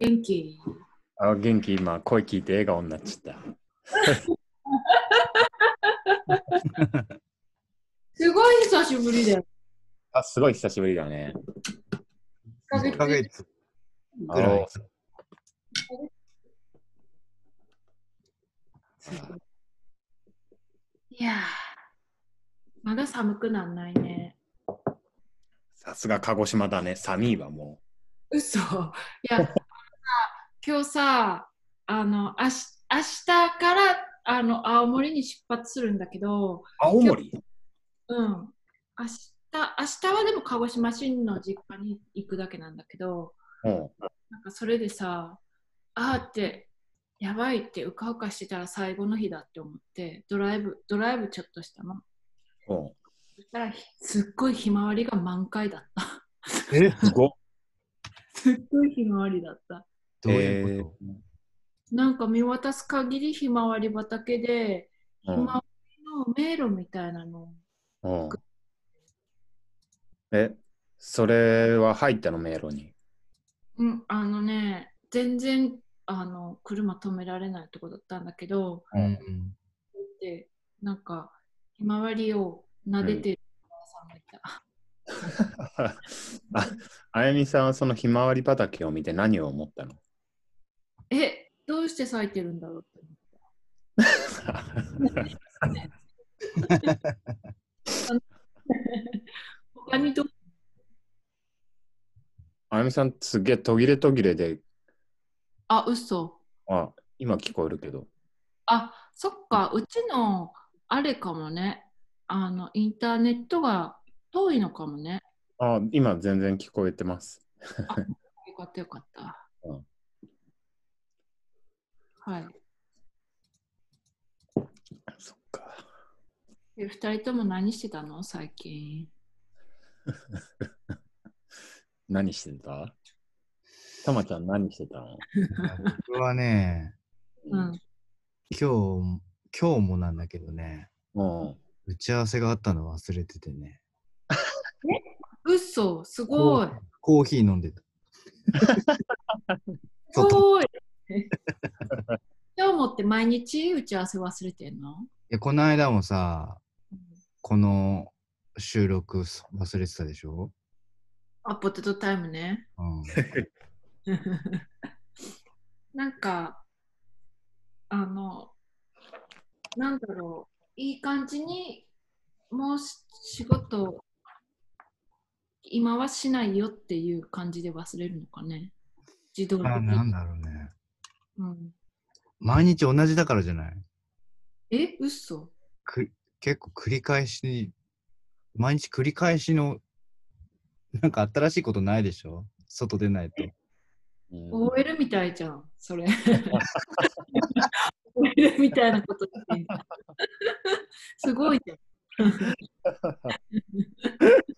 元気あ元気、今、声聞いて笑顔になっちゃっ すごい久しぶりだよ。た。あ、すごい久しぶりだね。1 1ヶ月あぐらい。いやー、まだ寒くなんないね。さすが鹿児島だね。寒いわ、も嘘。いや、今日さ、あの、あし明日からあの青森に出発するんだけど、う。青森？うん。明日、明日はでも鹿児島市の実家に行くだけなんだけど、うん。なんかそれでさ、あーって、やばいってうかうかしてたら最後の日だって思って、ドライブ、ドライブちょっとしたの。うん。そしたら、すっごいひまわりが満開だった。えすごっ。すっごいひまわりだった。どういうこなんか見渡す限りひまわり畑で、ひうんまわりの迷路みたいなの。うん。え、それは入ったの、迷路に？うん、あのね、全然あの車止められないとこだったんだけど、とうんうんでなんかひまわりを撫でてるおばあさんがいた。あ、あやみさんはそのひまわり畑を見て何を思ったの？え、どうして咲いてるんだろうって思った。他にどうあやみさん、すげえ途切れ途切れで、あ、嘘。あ、今聞こえるけど。あ、そっか、うちのあれかもね。あの、インターネットが遠いのかもね。あ、今全然聞こえてます。よかったよかった。うんはい。そっか。え、二人とも何してたの？最近。何してた？たまちゃん何してたの？僕はね、うん。今日、今日もなんだけどね、うん。打ち合わせがあったの忘れててね、嘘、すごい。コーヒー飲んでた。すごい。毎日打ち合わせ忘れてんの、この間もさ、この収録忘れてたでしょ、あ、ポテトタイムね。うん、なんか、あの、なんだろう、いい感じに、もうし仕事、今はしないよっていう感じで忘れるのかね。自動的あに。なんだろうね。うん、毎日同じだからじゃない？え、嘘？く結構繰り返し、毎日繰り返しの、なんか新しいことないでしょ？外出ないと。うん、?OL みたいじゃん、それ。OL みたいなことすごいじゃん。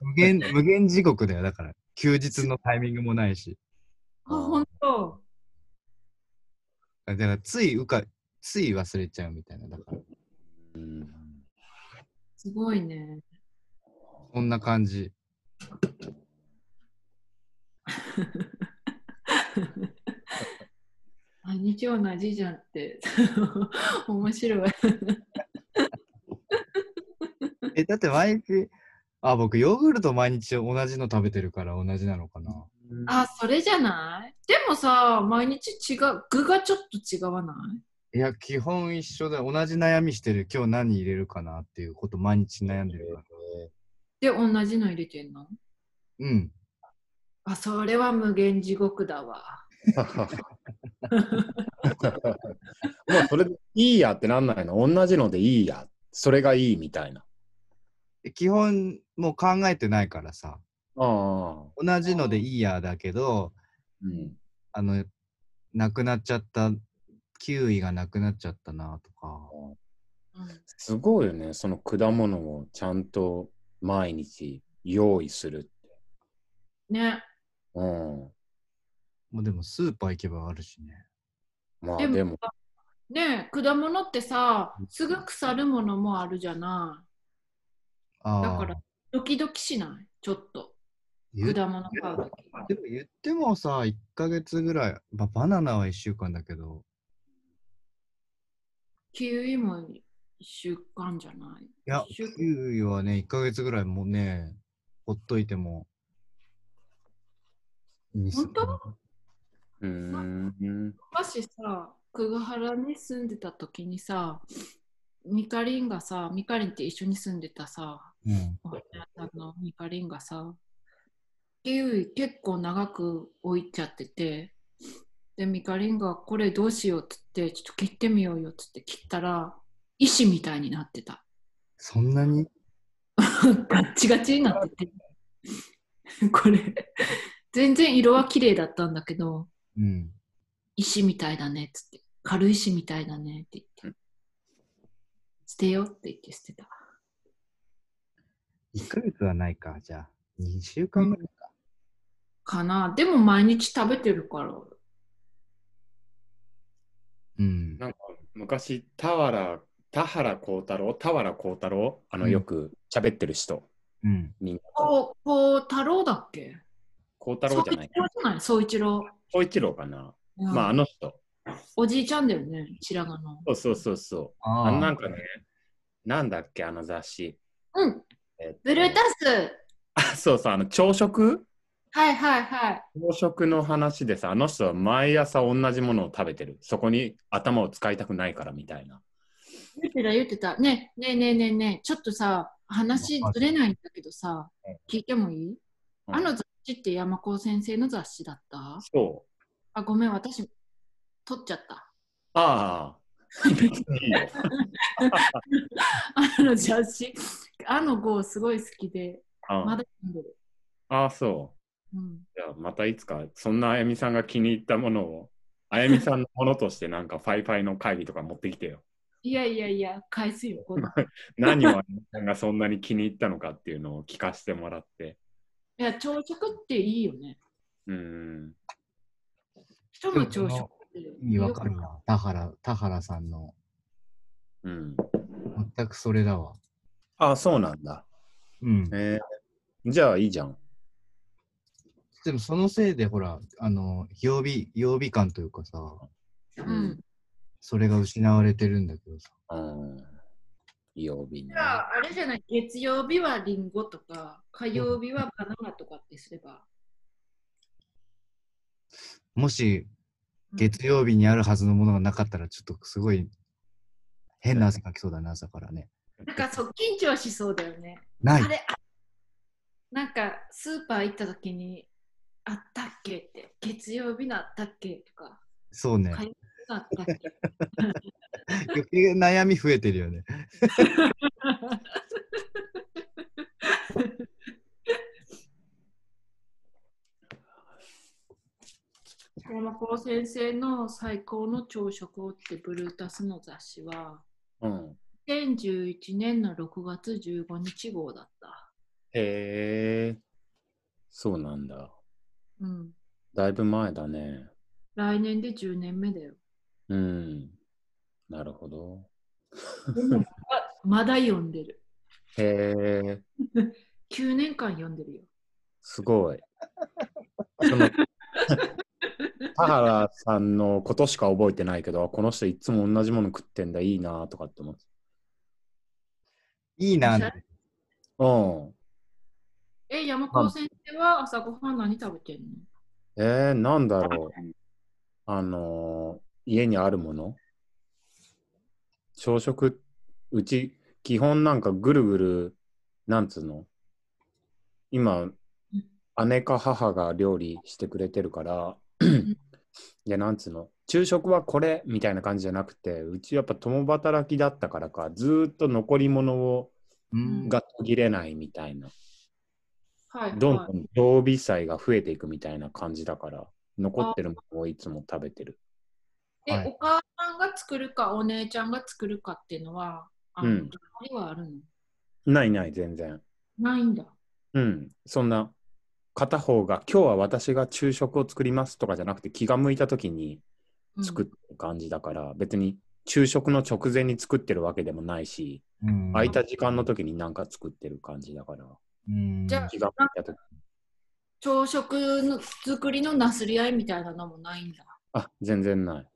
無限、無限地獄だよ、だから。休日のタイミングもないし。あ、ほんと。だから、ついうか、つい忘れちゃうみたいな。だから、うんすごいね。こんな感じ。あ日曜同じじゃんって 面白い。え、だって毎日、あ、僕、ヨーグルト毎日同じの食べてるから同じなのかな。あ、それじゃない？でもさ、毎日違う、具がちょっと違わない？いや、基本一緒だよ。同じ悩みしてる。今日何入れるかなっていうこと毎日悩んでるから。で、同じの入れてんの？うん。あ、それは無限地獄だわ。もうそれでいいやってなんないの？同じのでいいや。それがいいみたいな。基本、もう考えてないからさ。ああ。同じのでいいやだけど、うん。あの、なくなっちゃった、キウイがなくなっちゃったなとか。うん、すごいよね。その果物をちゃんと毎日用意するって。ね。うん。もうでもスーパー行けばあるしね。でもまあでも、ね果物ってさ、すぐ腐るものもあるじゃない。ああ。だから、ドキドキしない？ちょっと。言果物買うとき。でも言ってもさ、1ヶ月ぐらい、まあ、バナナは1週間だけど、キウイも1週間じゃない？いや、キウイはね、1ヶ月ぐらいもうね、ほっといても。に本当？うーん。昔さ、久我原に住んでた時にさ、ミカリンがさ、ミカリンって一緒に住んでたさ、うん。おさんのミカリンがさ、結構長く置いちゃってて、で、ミカリンがこれどうしようっつって、ちょっと切ってみようよっつって切ったら、石みたいになってた。そんなに？ガッチガチになってて。これ、全然色は綺麗だったんだけど、うん。石みたいだねっつって、軽石みたいだねって言って、捨てようって言って捨てた。1ヶ月はないか、じゃあ。2週間ぐらいか。かなでも毎日食べてるから。うん。なんか昔、田原、田原幸太郎、田原幸太郎、あの、うんよく喋ってる人、うん。みんな。こ太郎だっけ？幸太郎じゃない総一郎じゃない？総一郎。総一郎かな。うんまあ、あの人。おじいちゃんだよね、白髪の。そうそうそうそう。ああのなんかね、なんだっけ、あの雑誌。うん、えっとブルータス。あそうそう、あの朝食？はいはいはい。朝食の話でさ、あの人は毎朝同じものを食べてる。そこに頭を使いたくないからみたいな。言ってた言ってた。ねねえねえねえねえ、ちょっとさ、話ずれないんだけどさうん、聞いてもいい、うんあの雑誌って山子先生の雑誌だった？そう。あ、ごめん、私、撮っちゃった。ああ。あの雑誌、あの号すごい好きで、あまだ読んでる。ああ、そう。うん、じゃあまたいつか、そんなあやみさんが気に入ったものを、あやみさんのものとしてなんかファイファイの会議とか持ってきてよ。いやいやいや、返すよ、何をあやみさんがそんなに気に入ったのかっていうのを聞かせてもらって。いや、朝食っていいよね。うーん。人の朝食って意味わかるわ。田原、田原さんの。うん。全くそれだわ。ああ、そうなんだ。うん。えー、じゃあいいじゃん。でもそのせいで、ほら、あの、曜日、曜日感というかさ、うん。それが失われてるんだけどさ。うん。曜日ねじ。ゃあ、あれじゃない、月曜日はリンゴとか、火曜日はバナナとかってすれば。もし、うん月曜日にあるはずのものがなかったら、ちょっとすごい変な汗かきそうだな、朝からね。なんかそう、緊張しそうだよね。ないあ。れあなんかスーパー行った時にあったっけ？って月曜日のあったっけ？とかそうね。火曜日のあったっけ？余計悩み増えてるよね。山子先生の最高の朝食をってブルータスの雑誌はうん。2011年の6月15日号だった。へえ。そうなんだ。うん。だいぶ前だね。来年で10年目だよ。うん。なるほど。まだ読んでる。へえ。9年間読んでるよ。すごい。その田原さんのことしか覚えてないけど、この人いつも同じもの食ってんだ、いいなとかって思って。いいな。うん。え、山子先生は朝ごはん何食べてんの？えー、なんだろう。あのー。家にあるもの？朝食、うち、基本なんかぐるぐる、なんつうの？今、姉か母が料理してくれてるから、いや、なんつうの？昼食はこれみたいな感じじゃなくて、うちやっぱ共働きだったからか、ずーっと残り物をうん。が途切れないみたいな。はい、はい。どんどん常備菜が増えていくみたいな感じだから、残ってるものをいつも食べてる。で、はいお母さんが作るかお姉ちゃんが作るかっていうのは、あの、うんはあるの？ないない、全然。ないんだ。うん、そんな、片方が今日は私が昼食を作りますとかじゃなくて気が向いた時にうん作ってる感じだから、別に昼食の直前に作ってるわけでもないし、うん空いた時間の時に何か作ってる感じだから、うんじゃあ朝食の作りのなすり合いみたいなのもないんだ。あ、全然ない。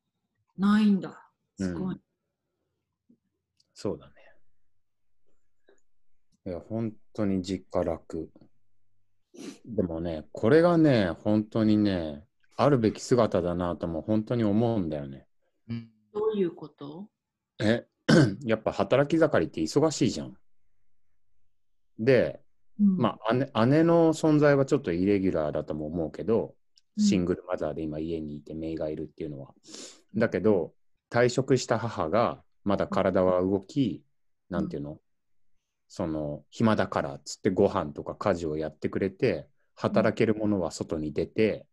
ないんだ。すごい。うんそうだね。いや、本当に実家楽。でもね、これがね、本当にね、あるべき姿だなとも本当に思うんだよね。うんどういうこと？え、やっぱ働き盛りって忙しいじゃん。で、うん。まあ姉、姉の存在はちょっとイレギュラーだとも思うけど、うん。シングルマザーで今家にいて姪がいるっていうのは。だけど、退職した母がまだ体は動き、なんていうの？その、暇だからっつってご飯とか家事をやってくれて、働けるものは外に出て、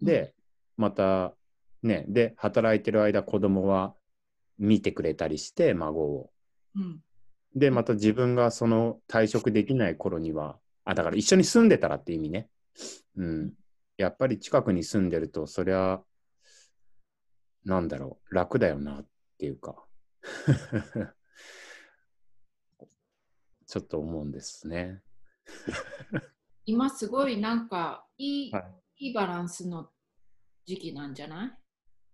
で、また、ね、で、働いてる間子供は見てくれたりして、孫を。うんで、また自分がその退職できない頃には、あ、だから一緒に住んでたらって意味ね。うん。やっぱり近くに住んでると、そりゃ、なんだろう、楽だよなっていうか。ちょっと思うんですね。今すごいなんかいい,、、はいいバランスの時期なんじゃない？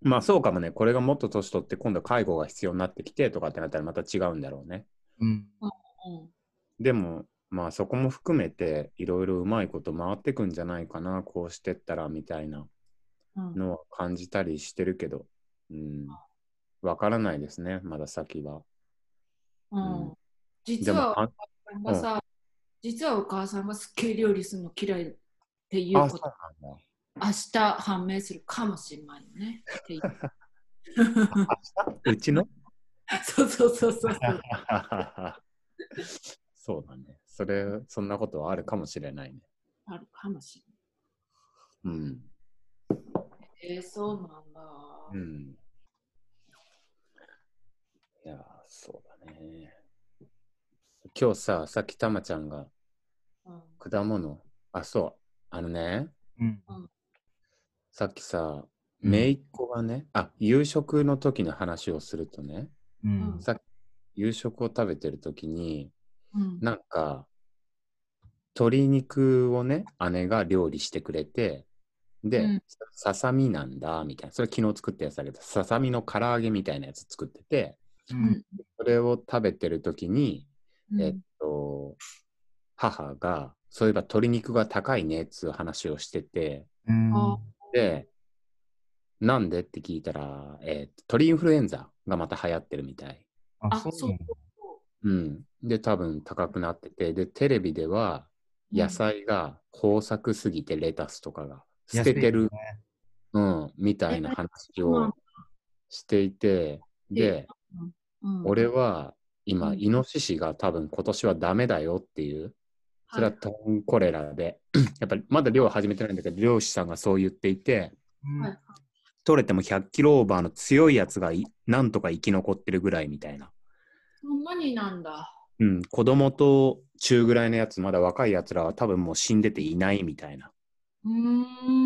まあそうかもね。これがもっと年取って今度介護が必要になってきてとかってなったらまた違うんだろうね。うん。うんでも、まあそこも含めていろいろうまいこと回ってくんじゃないかな、こうしてったらみたいなうん。のは感じたりしてるけど、うん、わからないですね、まだ先は。うん。うん。実はおあ母さんがさ、実はお母さんがすっげえ料理するの嫌いっていうこと。明日判明するかもしれないよねっていう。うちの？そうそうそうそうそう そうだね。それ、そんなことはあるかもしれないね。あるかもしうん。れないえー、そうなんだ、うん。いやー、そうだね。今日さ、さっきたまちゃんがうん果物、あ、そう、あのね、うんさっきさ、うん姪っ子がね、あ、夕食の時の話をするとね、うん。さっき夕食を食べてる時に、うん。なんか、鶏肉をね、姉が料理してくれて、で、うん。ささみなんだ、みたいな。それ昨日作ったやつだけど、ささみの唐揚げみたいなやつ作ってて、うん。それを食べてる時に、うん。えっと、母が、そういえば鶏肉が高いねっつう話をしてて、で、なんで？って聞いたら、えっと鳥インフルエンザがまた流行ってるみたい。ああそうそうなんだう。ん。で、多分高くなってて、で、テレビではうん。野菜が豊作すぎてレタスとかが捨ててる、ねうん、みたいな話うんをしていて、で、うん。俺は今、うん。イノシシが多分今年はダメだよっていう、それはトンコレラで、やっぱりまだ漁は始めてないんだけど、漁師さんがそう言っていて、うんはい取れても100キロオーバーの強いやつがいなんとか生き残ってるぐらいみたいな。そんなになんだ。うん、子供と中ぐらいのやつ、まだ若いやつらは多分もう死んでていないみたいな。うー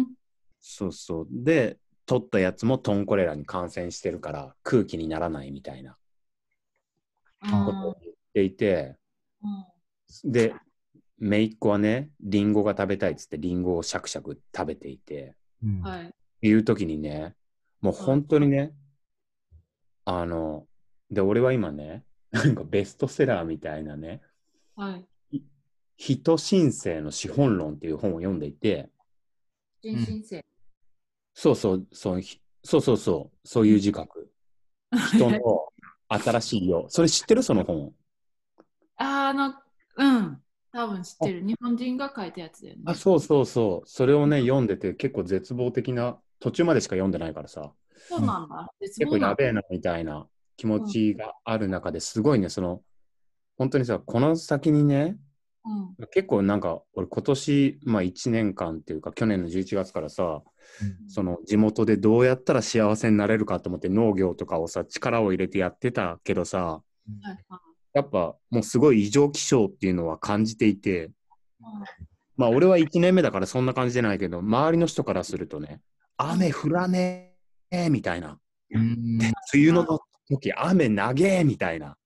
ん。そうそう。で、取ったやつもトンコレラに感染してるから空気にならないみたいなことを言っていて、で、姪っ子はね、リンゴが食べたいっつってリンゴをシャクシャク食べていて、うんうんはい。いう時にね、もう本当にね、あの、で、俺は今ね、なんかベストセラーみたいなね、はい。人申請の資本論っていう本を読んでいて、人申請。そうそう、そうひそうそうそう、そういう自覚。人の新しいよ。それ知ってる？その本。ああの、うん。多分知ってる。日本人が書いたやつだよね。あ、そうそうそう。それをね、読んでて結構絶望的な、途中までしか読んでないからさ、そうなんだ。結結構やべえなみたいな気持ちがある中ですごいね、その、本当にさ、この先にね、うん。結構なんか、俺今年、まあ1年間っていうか、去年の11月からさ、その地元でどうやったら幸せになれるかと思って農業とかをさ、力を入れてやってたけどさ、はいはい。やっぱもうすごい異常気象っていうのは感じていて、うん。まあ俺は1年目だからそんな感じじゃないけど、周りの人からするとね、雨降らねえみたいな。うん梅雨の時雨長えみたいな。はい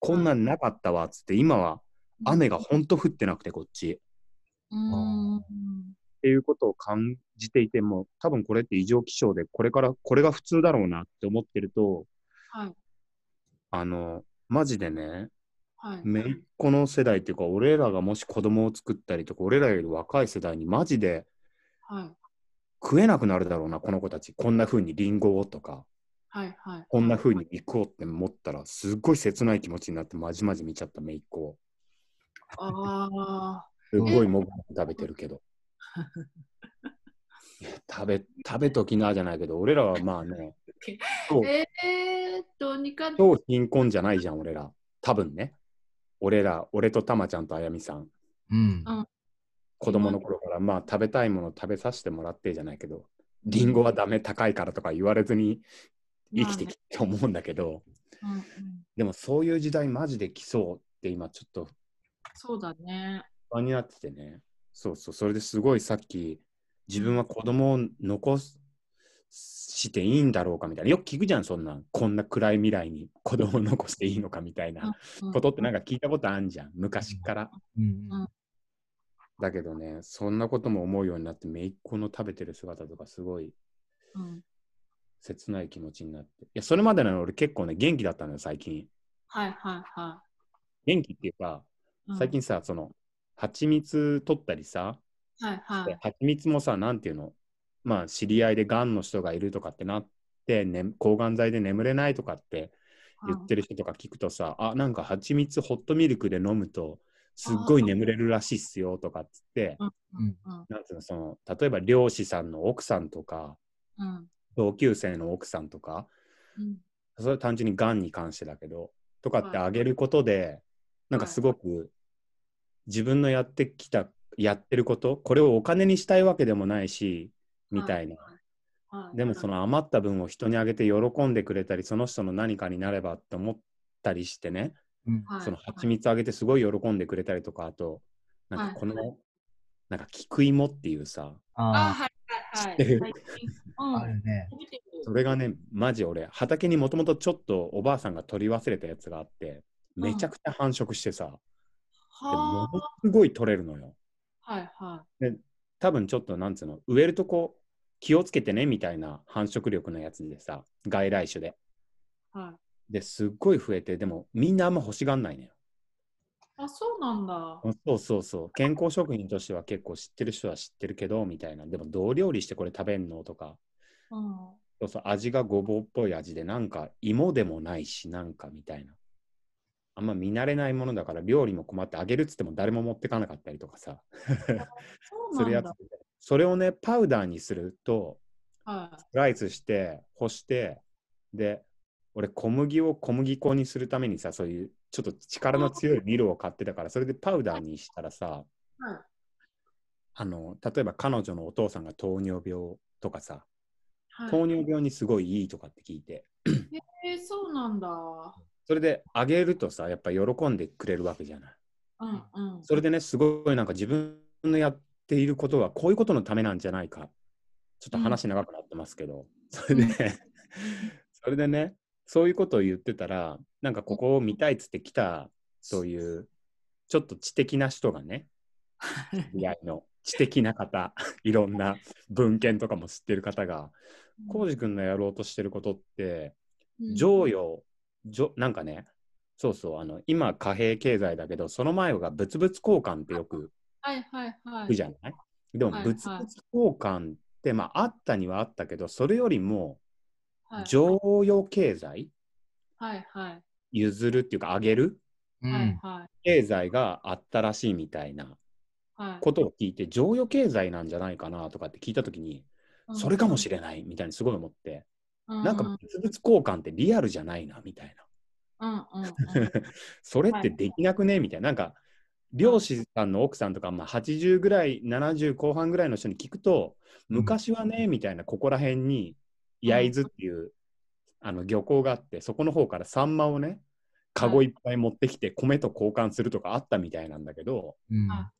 こんなんなかったわっつって、今は雨がほんと降ってなくてこっち。うーん。っていうことを感じていても、多分これって異常気象で、これからこれが普通だろうなって思ってると、はい。あの、マジでね、はい。めいっ子の世代っていうか、俺らがもし子供を作ったりとか、俺らより若い世代にマジではい。食えなくなるだろうな、この子たち。こんな風にリンゴをとか、はい。はい。こんな風に肉をって思ったら、すっごい切ない気持ちになって、まじまじ見ちゃった、めいっ子を。ああ。すごいもぐもぐ食べてるけど。食べ、食べときなじゃないけど、俺らはまあね、えー、どうにか。超貧困じゃないじゃん、俺ら。多分ね。俺ら、俺とたまちゃんとあやみさん、うん。子供の頃から、まあ食べたいもの食べさせてもらってじゃないけど、リンゴはダメ、高いからとか言われずに生きてきたと思うんだけど、まあねでもそういう時代マジで来そうって今ちょっとそうだね。不安になっててね。そうそう、それですごいさっき、自分は子供を残すしていいんだろうかみたいな。よく聞くじゃん、そんなん。こんな暗い未来に子供を残していいのかみたいなことってなんか聞いたことあるじゃん、昔から。うんうんだけどね、そんなことも思うようになって、めいっ子の食べてる姿とかすごいうん。切ない気持ちになって。いや、それまでの俺結構ね、元気だったのよ、最近。はいはいは元気っていうか、い。うん最近さ、その、蜂蜜取ったりさ、はいはい。蜂蜜もさ、なんていうの、まあ、知り合いでがんの人がいるとかってなって、ね、抗がん剤で眠れないとかって言ってる人とか聞くとさ、あ、なんか蜂蜜ホットミルクで飲むと、すっごい眠れるらしいっすよとかっつって、うん。うん。うんなんつうの、その、例えば漁師さんの奥さんとか、うん。同級生の奥さんとか、うん。それは単純にがんに関してだけど、とかってはい。あげることで、なんかすごく自分のやってきた、やってること、これをお金にしたいわけでもないし、みたいな。はい。でもその余った分を人にあげて喜んでくれたり、その人の何かになればって思ったりしてね、うんはいその蜂蜜あげてすごい喜んでくれたりとか、あと、なんかこの、はいなんか菊芋っていうさ、あ、あはいはいはい。あ、るね。それがね、マジ俺、畑にもともとちょっとおばあさんが取り忘れたやつがあって、めちゃくちゃ繁殖してさ、でもはのすごい取れるのよ。あ。はいは多分ちょっとなんつうの、植えるとこ気をつけてねみたいな繁殖力のやつでさ、外来種で。いはい。ですっごい増えて、でもみんなあんま欲しがんないのよ。あ、そうなんだ。そうそうそう。健康食品としては結構知ってる人は知ってるけど、みたいな。でもどう料理してこれ食べんのとか。うん。そうそう、味がごぼうっぽい味で、なんか芋でもないし、なんかみたいな。あんま見慣れないものだから料理も困ってあげるっつっても誰も持ってかなかったりとかさ。そうなんだするやつ。それをね、パウダーにすると、はスライスして、干して、で、俺、小麦を小麦粉にするためにさ、そういうちょっと力の強いビルを買ってたから、それでパウダーにしたらさ、い。はい。あの、例えば彼女のお父さんが糖尿病とかさ、はい、糖尿病にすごいいいとかって聞いて、えー、そうなんだ。それであげるとさ、やっぱ喜んでくれるわけじゃない。うんうん。それでね、すごいなんか自分のやっていることはこういうことのためなんじゃないか。ちょっと話長くなってますけど、それで、それでね、そういうことを言ってたら、なんかここを見たいっつって来た、そういう、ちょっと知的な人がね、知り合いの知的な方、いろんな文献とかも知ってる方が、浩司君のやろうとしてることって、うん。贈与、じょなんかね、そうそう、あの今、貨幣経済だけど、その前が物々交換ってよくはいはいはい。聞くじゃない、でも、はい。物々交換って、まあ、あったにはあったけど、それよりも、はい贈与経済、はいはい。譲るっていうか、あげる？うん。はいはい。経済があったらしいみたいなはい。ことを聞いて、贈与経済なんじゃないかなとかって聞いたときに、それかもしれないみたいにすごい思って、うんなんか物々交換ってリアルじゃないなみたいな。うんうんうん。それってできなくねみたいな。なんか、漁師さんの奥さんとか、まあ、80ぐらい、70後半ぐらいの人に聞くと、うん昔はね、みたいな、ここら辺に、焼津っていう、あの漁港があって、そこの方からサンマをね、カゴいっぱい持ってきて、米と交換するとかあったみたいなんだけど、うんは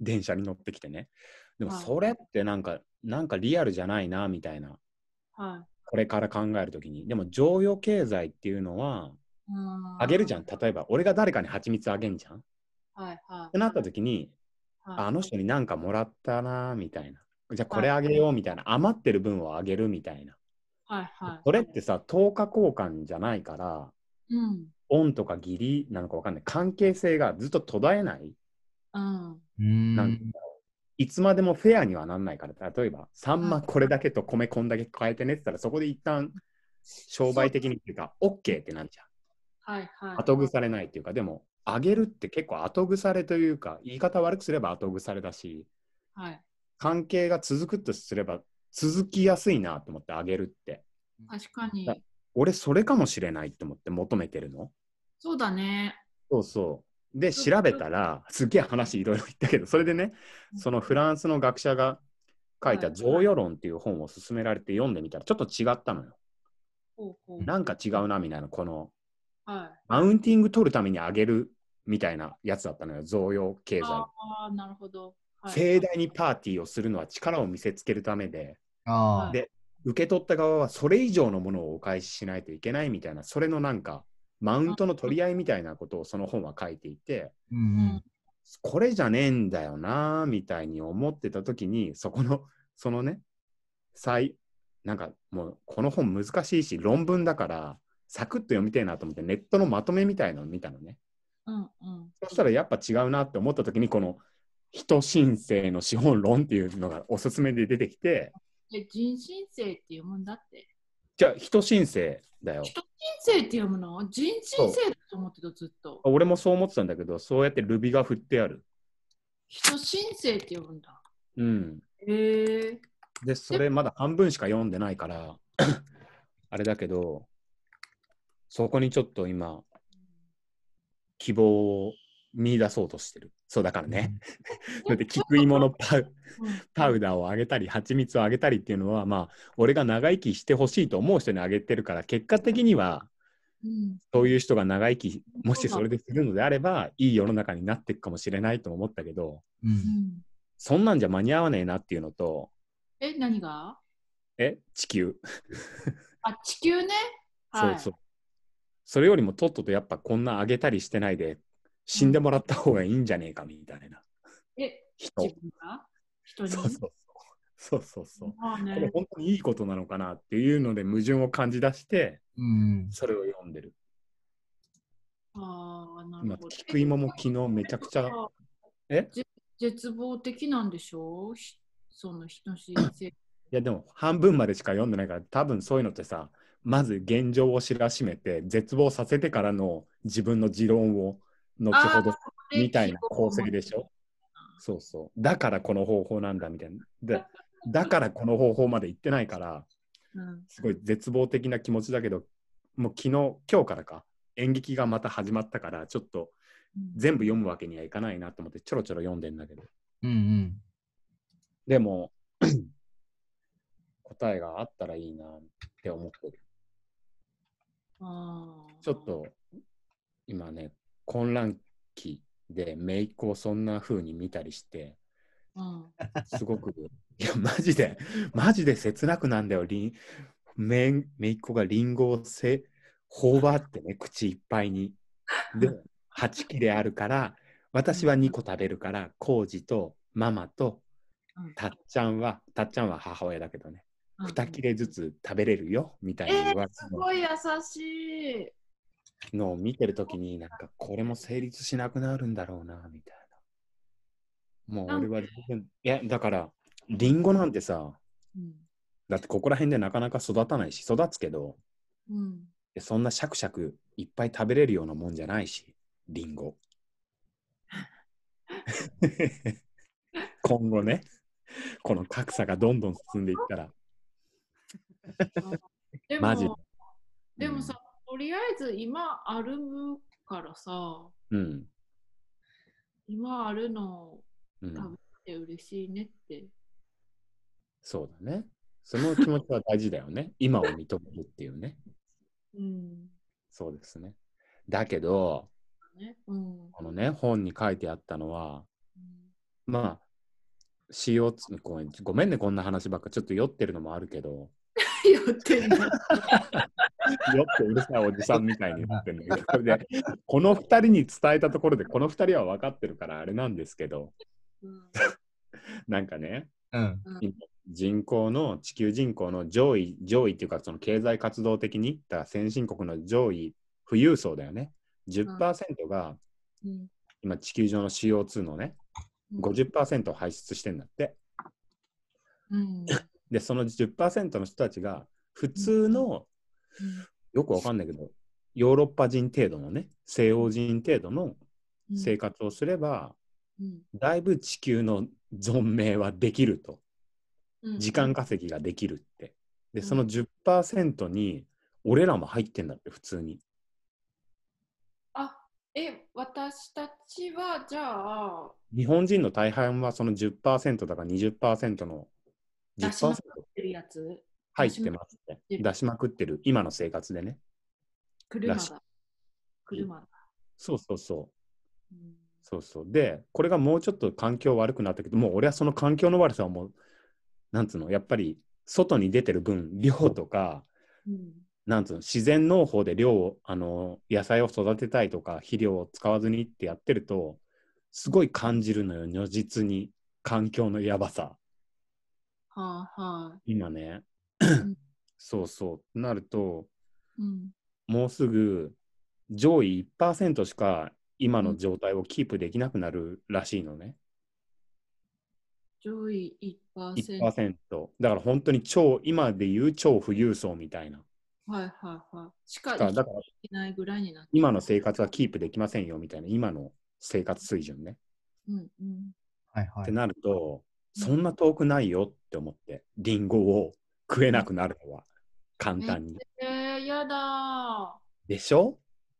電車に乗ってきてね。でも、はいそれってなんか、なんかリアルじゃないな、みたいな。はこれから考えるときに。でも、贈与経済っていうのは、あげるじゃん。例えば、俺が誰かに蜂蜜あげんじゃん。っはいはいて。なったときに、あの人になんかもらったなみたいな。じゃあこれあげようみたいな。余ってる分をあげるみたいな。はいはい。それってさ、等価交換じゃないから、うん。恩とか義理なのかわかんない。関係性がずっと途絶えない。うん。なんいつまでもフェアにはなんないから、例えば、サンマこれだけと米こんだけ変えてねって言ったら、そこで一旦商売的にっていうか、OK ってなんじゃん。はいはい。後腐れないっていうか、でも、あげるって結構後腐れというか、言い方悪くすれば後腐れだし、はい。関係が続くとすれば、続きやすいなと思ってあげるって。確かにだ。俺、それかもしれないって思って求めてるの？そうだね。そうそう。で、調べたら、すっげえ話いろいろ言ったけど、それでね、そのフランスの学者が書いたはい贈与論っていう本を勧められて読んでみたら、ちょっと違ったのよ。ほうほう。なんか違うな、みたいな、この、はい。マウンティング取るためにあげるみたいなやつだったのよ、贈与経済。ああ、なるほど。はい盛大にパーティーをするのは力を見せつけるためで、ああ。で受け取った側はそれ以上のものをお返ししないといけないみたいな、それのなんか、マウントの取り合いみたいなことをその本は書いていて、うんうん。これじゃねえんだよなみたいに思ってた時にそこのそのね最なんかもうこの本難しいし論文だからサクッと読みたいなと思ってネットのまとめみたいなのを見たのねうんうん。そしたらやっぱ違うなって思った時にこの人申請の資本論っていうのがおすすめで出てきてえ、人申請って読むんだって。じゃあ人申請だよ人申請って読むの？人申請だと思ってた、ずっと。俺もそう思ってたんだけどそうやってルビが振ってある人申請って読むんだ。うんへえ。で、それまだ半分しか読んでないから、あれだけど、そこにちょっと今、希望を見出そうとしてる。そうだからね。だって、菊芋のパウうんパウダーをあげたり、蜂蜜をあげたりっていうのは、まあ、俺が長生きしてほしいと思う人にあげてるから、結果的には、うん。そういう人が長生き、もしそれでするのであれば、いい世の中になっていくかもしれないと思ったけど、う。うんんそんなんじゃ間に合わねえなっていうのと、え、何が？え、地球。あ、地球ね？はい、そうそう。それよりもとっととやっぱこんなあげたりしてないで死んでもらった方がいいんじゃねえかみたいなえ、人。自分が？人に？そうそうそう。そうそうそう。まあこれね。本当にいいことなのかなっていうので矛盾を感じ出してうん。それを読んでる。ああ、なる今、ほど。菊芋も昨日めちゃくちゃ。えぜ絶望的なんでしょ？うひその人申請。いやでも半分までしか読んでないから多分そういうのってさまず現状を知らしめて絶望させてからの自分の持論を後ほどみたいな構成でしょ？そうそう。だからこの方法なんだみたいな。で だからこの方法まで言ってないから、うん。すごい絶望的な気持ちだけど、もう昨日、今日からか、演劇がまた始まったから、ちょっと全部読むわけにはいかないなと思って、ちょろちょろ読んでんだけど。うんうん。でも、答えがあったらいいなって思ってる。ちょっと、今ね、混乱期で、姪っ子をそんな風に見たりして、うん。すごく、いや、マジで、マジで切なくなんだよ。りんめめいっ子がリンゴをせ頬張ってね、口いっぱいに。で、8切れあるから、私は2個食べるから、コウジとママとうんたっちゃんは、たっちゃんは母親だけどね、うん2切れずつ食べれるよ、みたいに言われすごい優しい。のを見てるときに、なんか、これも成立しなくなるんだろうな、みたいな。もう俺はいや、だから、リンゴなんてさ、うん。だってここら辺でなかなか育たないし、育つけど、うん。そんなシャクシャクいっぱい食べれるようなもんじゃないし、リンゴ。今後ね、この格差がどんどん進んでいったら、でマジも、でもさ、とりあえず今あるからさ、うん、今あるのうん、食べて嬉しいねって。そうだね。その気持ちは大事だよね。今を認めるっていうね。うん。そうですね。だけど、ね。うん。このね、本に書いてあったのは、うんまあ、CO2 ごめんごめんね、こんな話ばっか、ちょっと酔ってるのもあるけど、酔ってんの？酔ってうるさいおじさんみたいになってるんだけど、これで、この2人に伝えたところで、この2人は分かってるからあれなんですけど、うんなんかね、うん。人口の、地球人口の上位、上位っていうか、その経済活動的に、だから先進国の上位、富裕層だよね。10%が、うん今地球上の CO2 のね、50%を排出してんだって。うんで、その10%の人たちが、普通の、よくわかんないけど、ヨーロッパ人程度のね、西洋人程度のうん生活をすれば、うんだいぶ地球の存命はできると。うん時間稼ぎができるって。で、うんその10%に、俺らも入ってんだって、普通に。あえ私たちはじゃあ日本人の大半はその10%だから20%の10%出しまくってるやつ？入ってますって。出しまくってる今の生活でね。車だ車だ、そうそうそう。うんそうそう。で、これがもうちょっと環境悪くなったけど、もう俺はその環境の悪さはもう、なんつうの、やっぱり外に出てる分、量とか、うんなんつうの、自然農法で量を、あの、野菜を育てたいとか、肥料を使わずにってやってると、すごい感じるのよ、如実に。環境のやばさ。はあはあ今ね。ん そうそう。なると、うんもうすぐ上位1%しか今の状態をキープできなくなるらしいのね。上位1% 1%。だから本当に超、今で言う超富裕層みたいな。はいはいはいしかだから今の生活はキープできませんよみたいな、今の生活水準ね。うんうんはいはい。ってなると、うんそんな遠くないよって思って、リンゴを食えなくなるのは簡単に。えー、やだでしょ？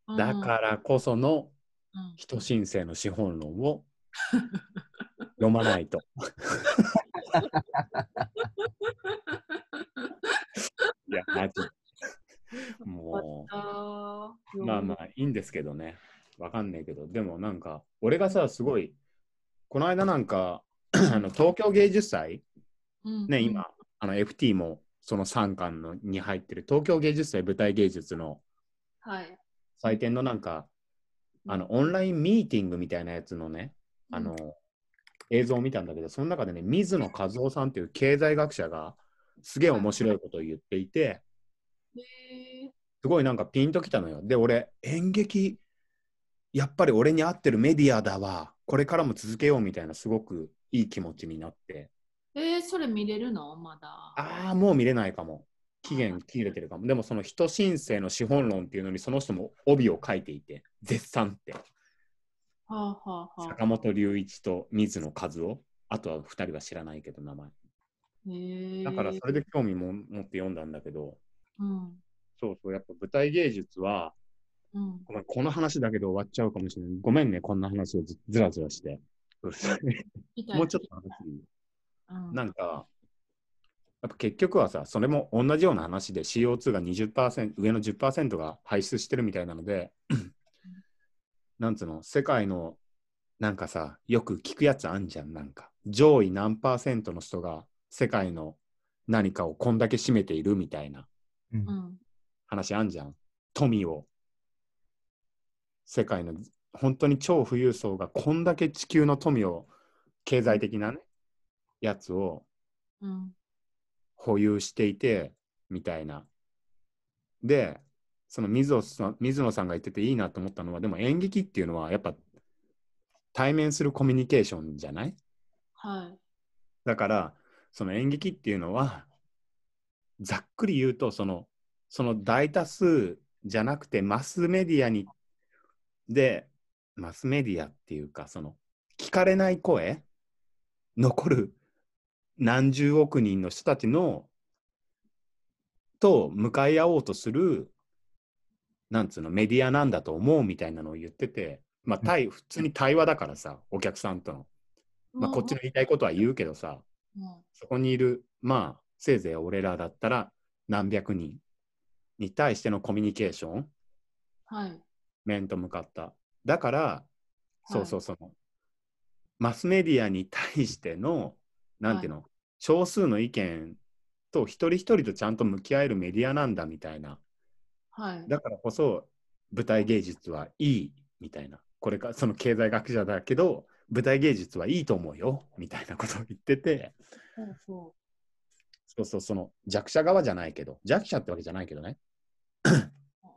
ーだからこそのうん人申請の資本論を読まないと。いや、マジ。もあう、まあまあいいんですけどね。わかんないけど、でもなんか、俺がさ、すごい、この間なんか、あの東京芸術祭、ね、今、あの FT もその3巻のに入ってる東京芸術祭舞台芸術のはい。祭典のなんか、あのオンラインミーティングみたいなやつのね、あの、映像を見たんだけど、その中でね、水野和夫さんっていう経済学者がすげえ面白いことを言っていて、へえすごいなんかピンときたのよ。で、俺、演劇、やっぱり俺に合ってるメディアだわ。これからも続けようみたいな、すごくいい気持ちになって、えー、それ見れるの？まだああ、もう見れないかも。期限切れてるかも。でも、その人申請の資本論っていうのに、その人も帯を書いていて、絶賛って。はあはあはあ坂本龍一と水野和夫。あとは2人は知らないけど、名前。だから、それで興味も持って読んだんだけど、うんそうそう、やっぱ舞台芸術は、うんごめんこの話だけで終わっちゃうかもしれない。ごめんね、こんな話をずずらずらして。もうちょっと話なんか、やっぱ結局はさ、それも同じような話で CO2 が20%、上の10%が排出してるみたいなので、なんつうの、世界の、なんかさ、よく聞くやつあんじゃん、なんか。上位何パーセントの人が世界の何かをこんだけ占めているみたいな話あんじゃん。富を。世界の本当に超富裕層がこんだけ地球の富を、経済的なね、やつをうん。保有していて、みたいな。で、その水野さん水野さんが言ってていいなと思ったのは、でも演劇っていうのはやっぱ対面するコミュニケーションじゃない？はい。だから、その演劇っていうのは、ざっくり言うと、その、その大多数じゃなくて、マスメディアに、で、マスメディアっていうか、その、聞かれない声、残る何十億人の人たちの、と向かい合おうとする、なんつうの、メディアなんだと思うみたいなのを言ってて、まあ、対普通に対話だからさ、お客さんとの。まあ、こっちの言いたいことは言うけどさ、うん。そこにいる、まあ、せいぜい俺らだったら何百人に対してのコミュニケーション、はい。面と向かった。だから、い。そうそうその、マスメディアに対しての、なんていうの、少数の意見と一人一人とちゃんと向き合えるメディアなんだみたいな。はいだからこそ、舞台芸術はいいみたいな。これか、その経済学者だけど、舞台芸術はいいと思うよみたいなことを言ってて、そうそそうそう、その弱者側じゃないけど、弱者ってわけじゃないけどね。う。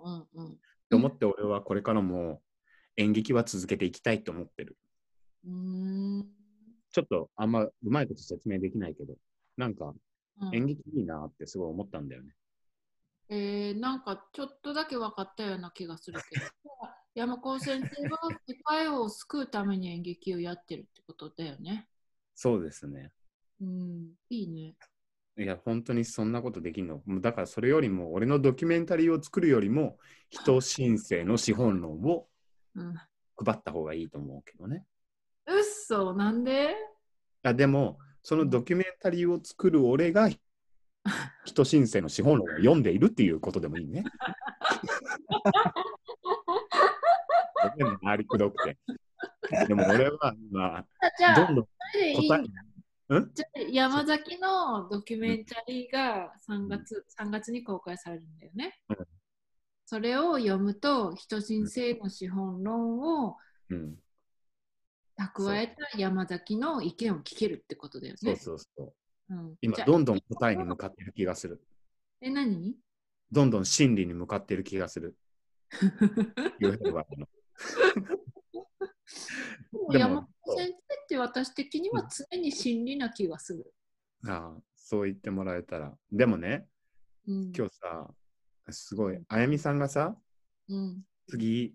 うんうん。と思って俺はこれからも演劇は続けていきたいと思ってる。うーん。ちょっとあんまうまいこと説明できないけど、なんかうん演劇いいなってすごい思ったんだよね。えー、なんかちょっとだけ分かったような気がするけど、山高先生は世界を救うために演劇をやってるってことだよね。そうですね。うん、いいね。いや、本当にそんなことできんの。だからそれよりも、俺のドキュメンタリーを作るよりも、人申請の資本論をうん。配った方がいいと思うけどね。そ、なんで？あでも、そのドキュメンタリーを作る俺が人申請の資本論を読んでいるっていうことでもいいね。でも回りくどくて。でも俺は今、あじゃあ、どんどん答え、じゃあ山崎のドキュメンタリーが3月 ,3 月に公開されるんだよね。うん。それを読むと、人申請の資本論をうん、蓄えた山崎の意見を聞けるってことだよね。そうそうそう。うん、今どんどん答えに向かってる気がする。え、何どんどん真理に向かってる気がする。言うてるわけのでも山本先生って私的には常に真理な気がする。ああそう言ってもらえたら。でもね、うん、今日さ、すごい、あやみさんがさ、うん、次、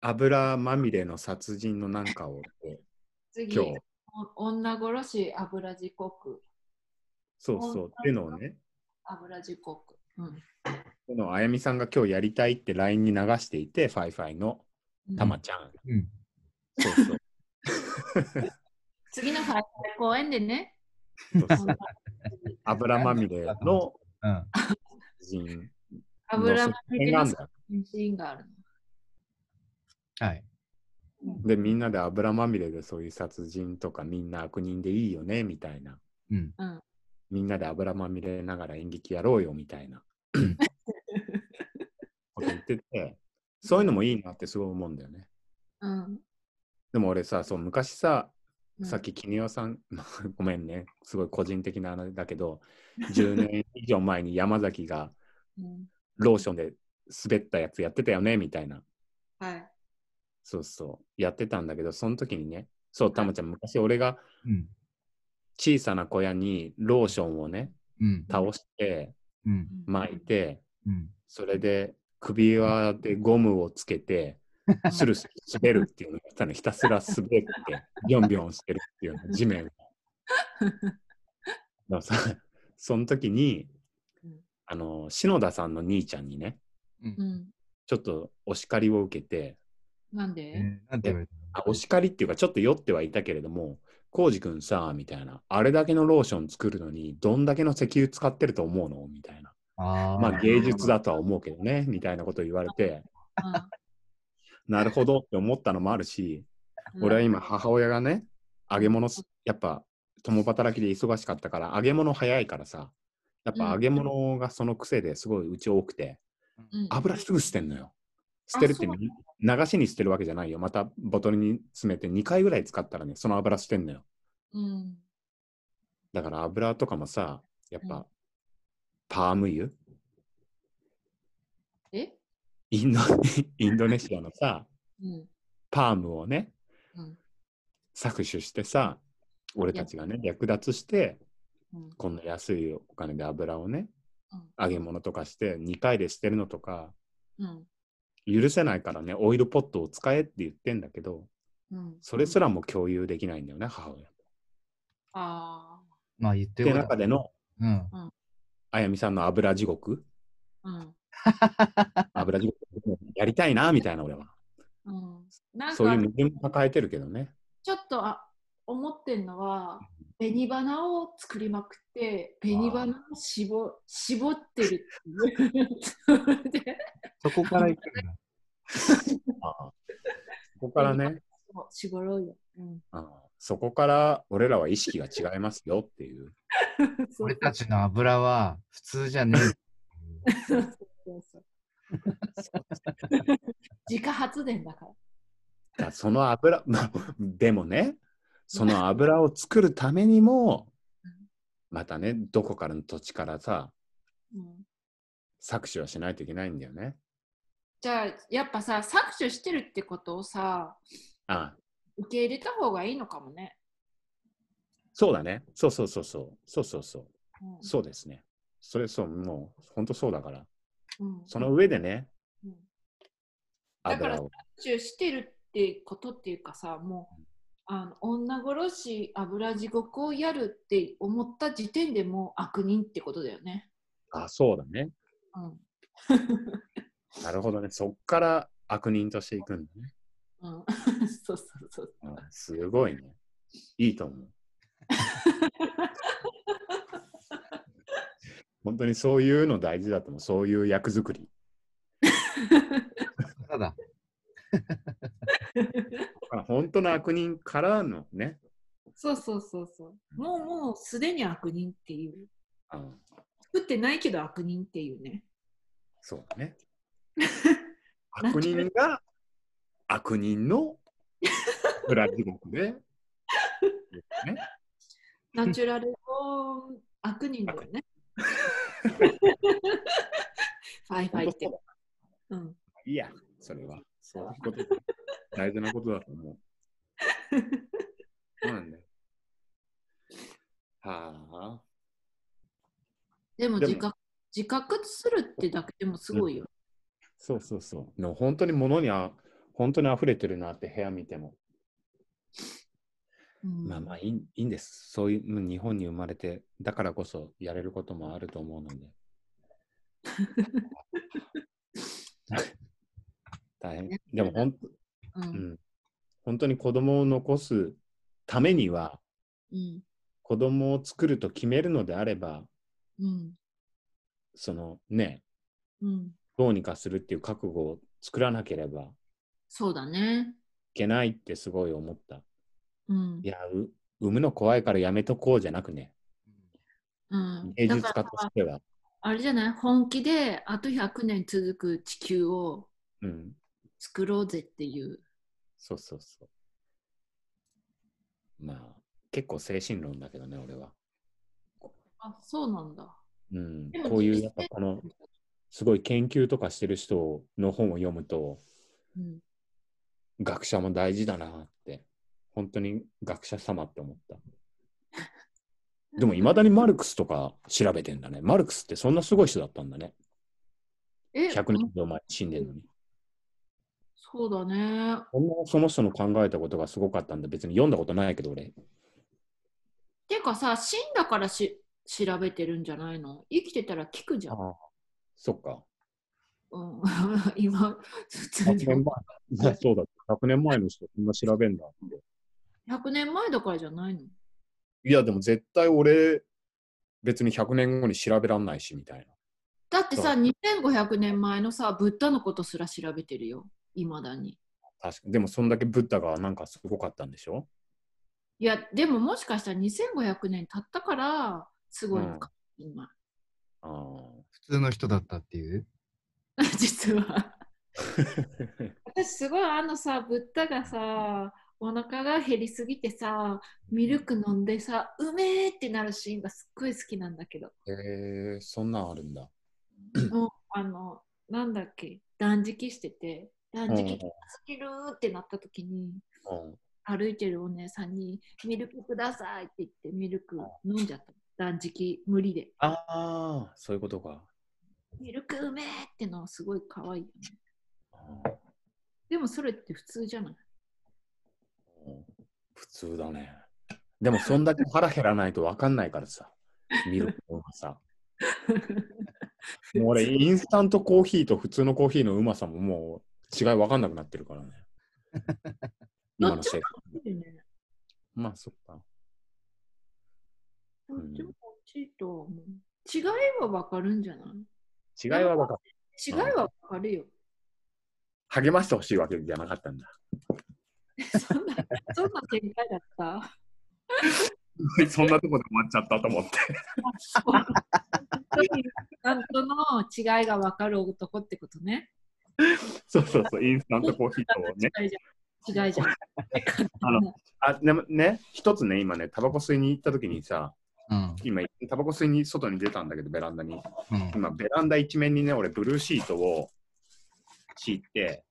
油まみれの殺人のなんかをって、次今日、お女殺し油地獄。そうそう、っていうのをね、油地獄。うんこのあやみさんが今日やりたいって LINE に流していて、ファイファイのたまちゃん。うん。そうそう。次のファイ公演でね。そうそう油まみれのうん。油まみれののシーンがあるはい。の。で、みんなで油まみれでそういう殺人とかみんな悪人でいいよねみたいな。うん。うんみんなで油まみれながら演劇やろうよみたいな こと言ってて、そういうのもいいなってすごい思うんだよね。うんでも俺さ、そう昔さ、うんさっき君代さん、ごめんね、すごい個人的な話だけど、10年以上前に山崎がうんローションで滑ったやつやってたよねみたいな。はい。そうそう、やってたんだけど、その時にね、そう、たまちゃん、昔俺がうん。小さな小屋にローションをね、うん。倒して、うん。巻いて、うん。それで首輪でゴムをつけて、スルスル滑るっていうのをやったの、ひたすら滑って、ビョンビョンしてるっていうの、地面を。その時にうん、あの、篠田さんの兄ちゃんにね、うん。ちょっとお叱りを受けて、なんで、えーなんて言われたあお叱りっていうか、ちょっと酔ってはいたけれども、コウジ君さ、みたいな、あれだけのローション作るのに、どんだけの石油使ってると思うの？みたいな。あーまあ芸術だとは思うけどね、みたいなことを言われて、なるほどって思ったのもあるし、うん。俺は今母親がね、揚げ物す、やっぱ共働きで忙しかったから、揚げ物早いからさ、やっぱ揚げ物がその癖ですごいうち多くて、うん。油すぐ捨てんのよ。捨てるって流しに捨てるわけじゃないよ。またボトルに詰めて2回ぐらい使ったらね、その油捨てんのよ。うん。だから油とかもさ、やっうんぱ、パーム油？え？インド インドネシアのさ、うん。パームをね、うん。搾取してさ、俺たちがね、略奪して、うん。こんな安いお金で油をね、うん揚げ物とかして2回で捨てるのとか、うん。許せないからね、オイルポットを使えって言ってんだけど、うん。それすらも共有できないんだよね、母親と。あまあ言ってで、る中での、うん。あやみさんの油地獄、あ。うん。油地獄やりたいな、みたいな俺は。うん。なんかそういう矛盾も抱えてるけどね。ちょっとあ思ってんのは、紅花を作りまくって、紅花を絞絞ってるっていう。で そこから行くんだ。ここからね、絞ろうよ。うん、あそこから俺らは意識が違いますよっていう。俺たちの油は普通じゃねえ。そうそうそう自家発電だから。だからその油、まあでもね、その油を作るためにもうん、またね、どこからの土地からさ、うん搾取はしないといけないんだよね。じゃあやっぱさ搾取してるってことをさああ受け入れた方がいいのかもね。そうだね。そうそうそうそう。そうそうそう。うんそうですね。それそう、もう本当そうだから。うんその上でね、うんだから油を。搾取してるってことっていうかさもうあの女殺し油地獄をやるって思った時点でもう悪人ってことだよね。あ、そうだね。うんなるほどね。そっから悪人としていくんだね。うん、そうそうそう。うんすごいね。いいと思う。本当にそういうの大事だと思う。そういう役作り。ただ、あ 本当の悪人からのね。そうそうそうそう。もうもうすでに悪人っていう。うん作ってないけど悪人っていうね。そうだね。悪人が悪人の裏地獄で。ね、ナチュラルボーン悪人だよね。ファイファイって。うん。いいや、それは。そういうことだ大事なことだと思う。そうなんだよ。はあ。でも自覚自覚するってだけでもすごいよ。そうそうそう。の本当に物にあ本当に溢れてるなって部屋見ても。うんまあまあいいいいんです。そういううん日本に生まれて、だからこそやれることもあると思うので。大変。でも本当、ううん。ん、本当に子供を残すためには、うん。子供を作ると決めるのであれば、うん。そのね、うん。どうにかするっていう覚悟を作らなければいそうだね。けないってすごい思った。うん。いや、う産むの怖いからやめとこうじゃなくね、うん、芸術家としては。あれじゃない？本気であと100年続く地球をうん、作ろうぜっていう。そうそうそう。まあ、結構精神論だけどね、俺は。あそうなんだ。うんこういうやっぱこの、すごい研究とかしてる人の本を読むと、うん学者も大事だなって、本当に学者様って思った。でも、いまだにマルクスとか調べてんだね。マルクスってそんなすごい人だったんだね。え100年以上前に死んでるのに。そうだね。そんなその人の考えたことがすごかったんで、別に読んだことないけど、俺。てかさ、死んだからし調べてるんじゃないの？生きてたら聞くじゃん。あそっか。うん、今、普通100に年前。そうだ。100年前の人、そんな調べんだって。100年前だからじゃないの？いや、でも絶対俺、別に100年後に調べらんないし、みたいな。だってさ、そ2500年前のさ、ブッダのことすら調べてるよ。いまだに。確かでも、そんだけブッダがなんかすごかったんでしょ？いや、でももしかしたら2500年経ったから、すごいのか、今。ああ。普通の人だったっていう？実は。私すごいあのさ、ブッダがさ、お腹が減りすぎてさ、ミルク飲んでさ、うめーってなるシーンがすっごい好きなんだけど。へえそんなんあるんだ。もうあの、なんだっけ、断食してて、断食うんきつすぎるーってなった時に、うん歩いてるお姉さんに、ミルクくださいって言って、ミルク飲んじゃった。断食無理で。ああ、そういうことか。ミルクうめーってのはすごい可愛いよね。でもそれって普通じゃない？うん普通だね。でも、そんだけ腹減らないと分かんないからさ。ミルクのうまさ。もう俺、インスタントコーヒーと普通のコーヒーのうまさももう違い分かんなくなってるからね。今の生活。いいねまあ、そっか。どっちも美味しいとは思う。違いはわかるんじゃない？違いは分かる。違いはわかるよ。励ましてほしいわけじゃなかったんだ。そんな、そんな展開だった？そんなとこで終わっちゃったと思って。本当になんとの違いがわかる男ってことね。そうそうそう、インスタントコーヒーとね。違いじゃん。あのあでもね、一つね、今ね、タバコ吸いに行った時にさ、うん。今、タバコ吸いに外に出たんだけど、ベランダに。うん。今、ベランダ一面にね、俺、ブルーシートを敷いて、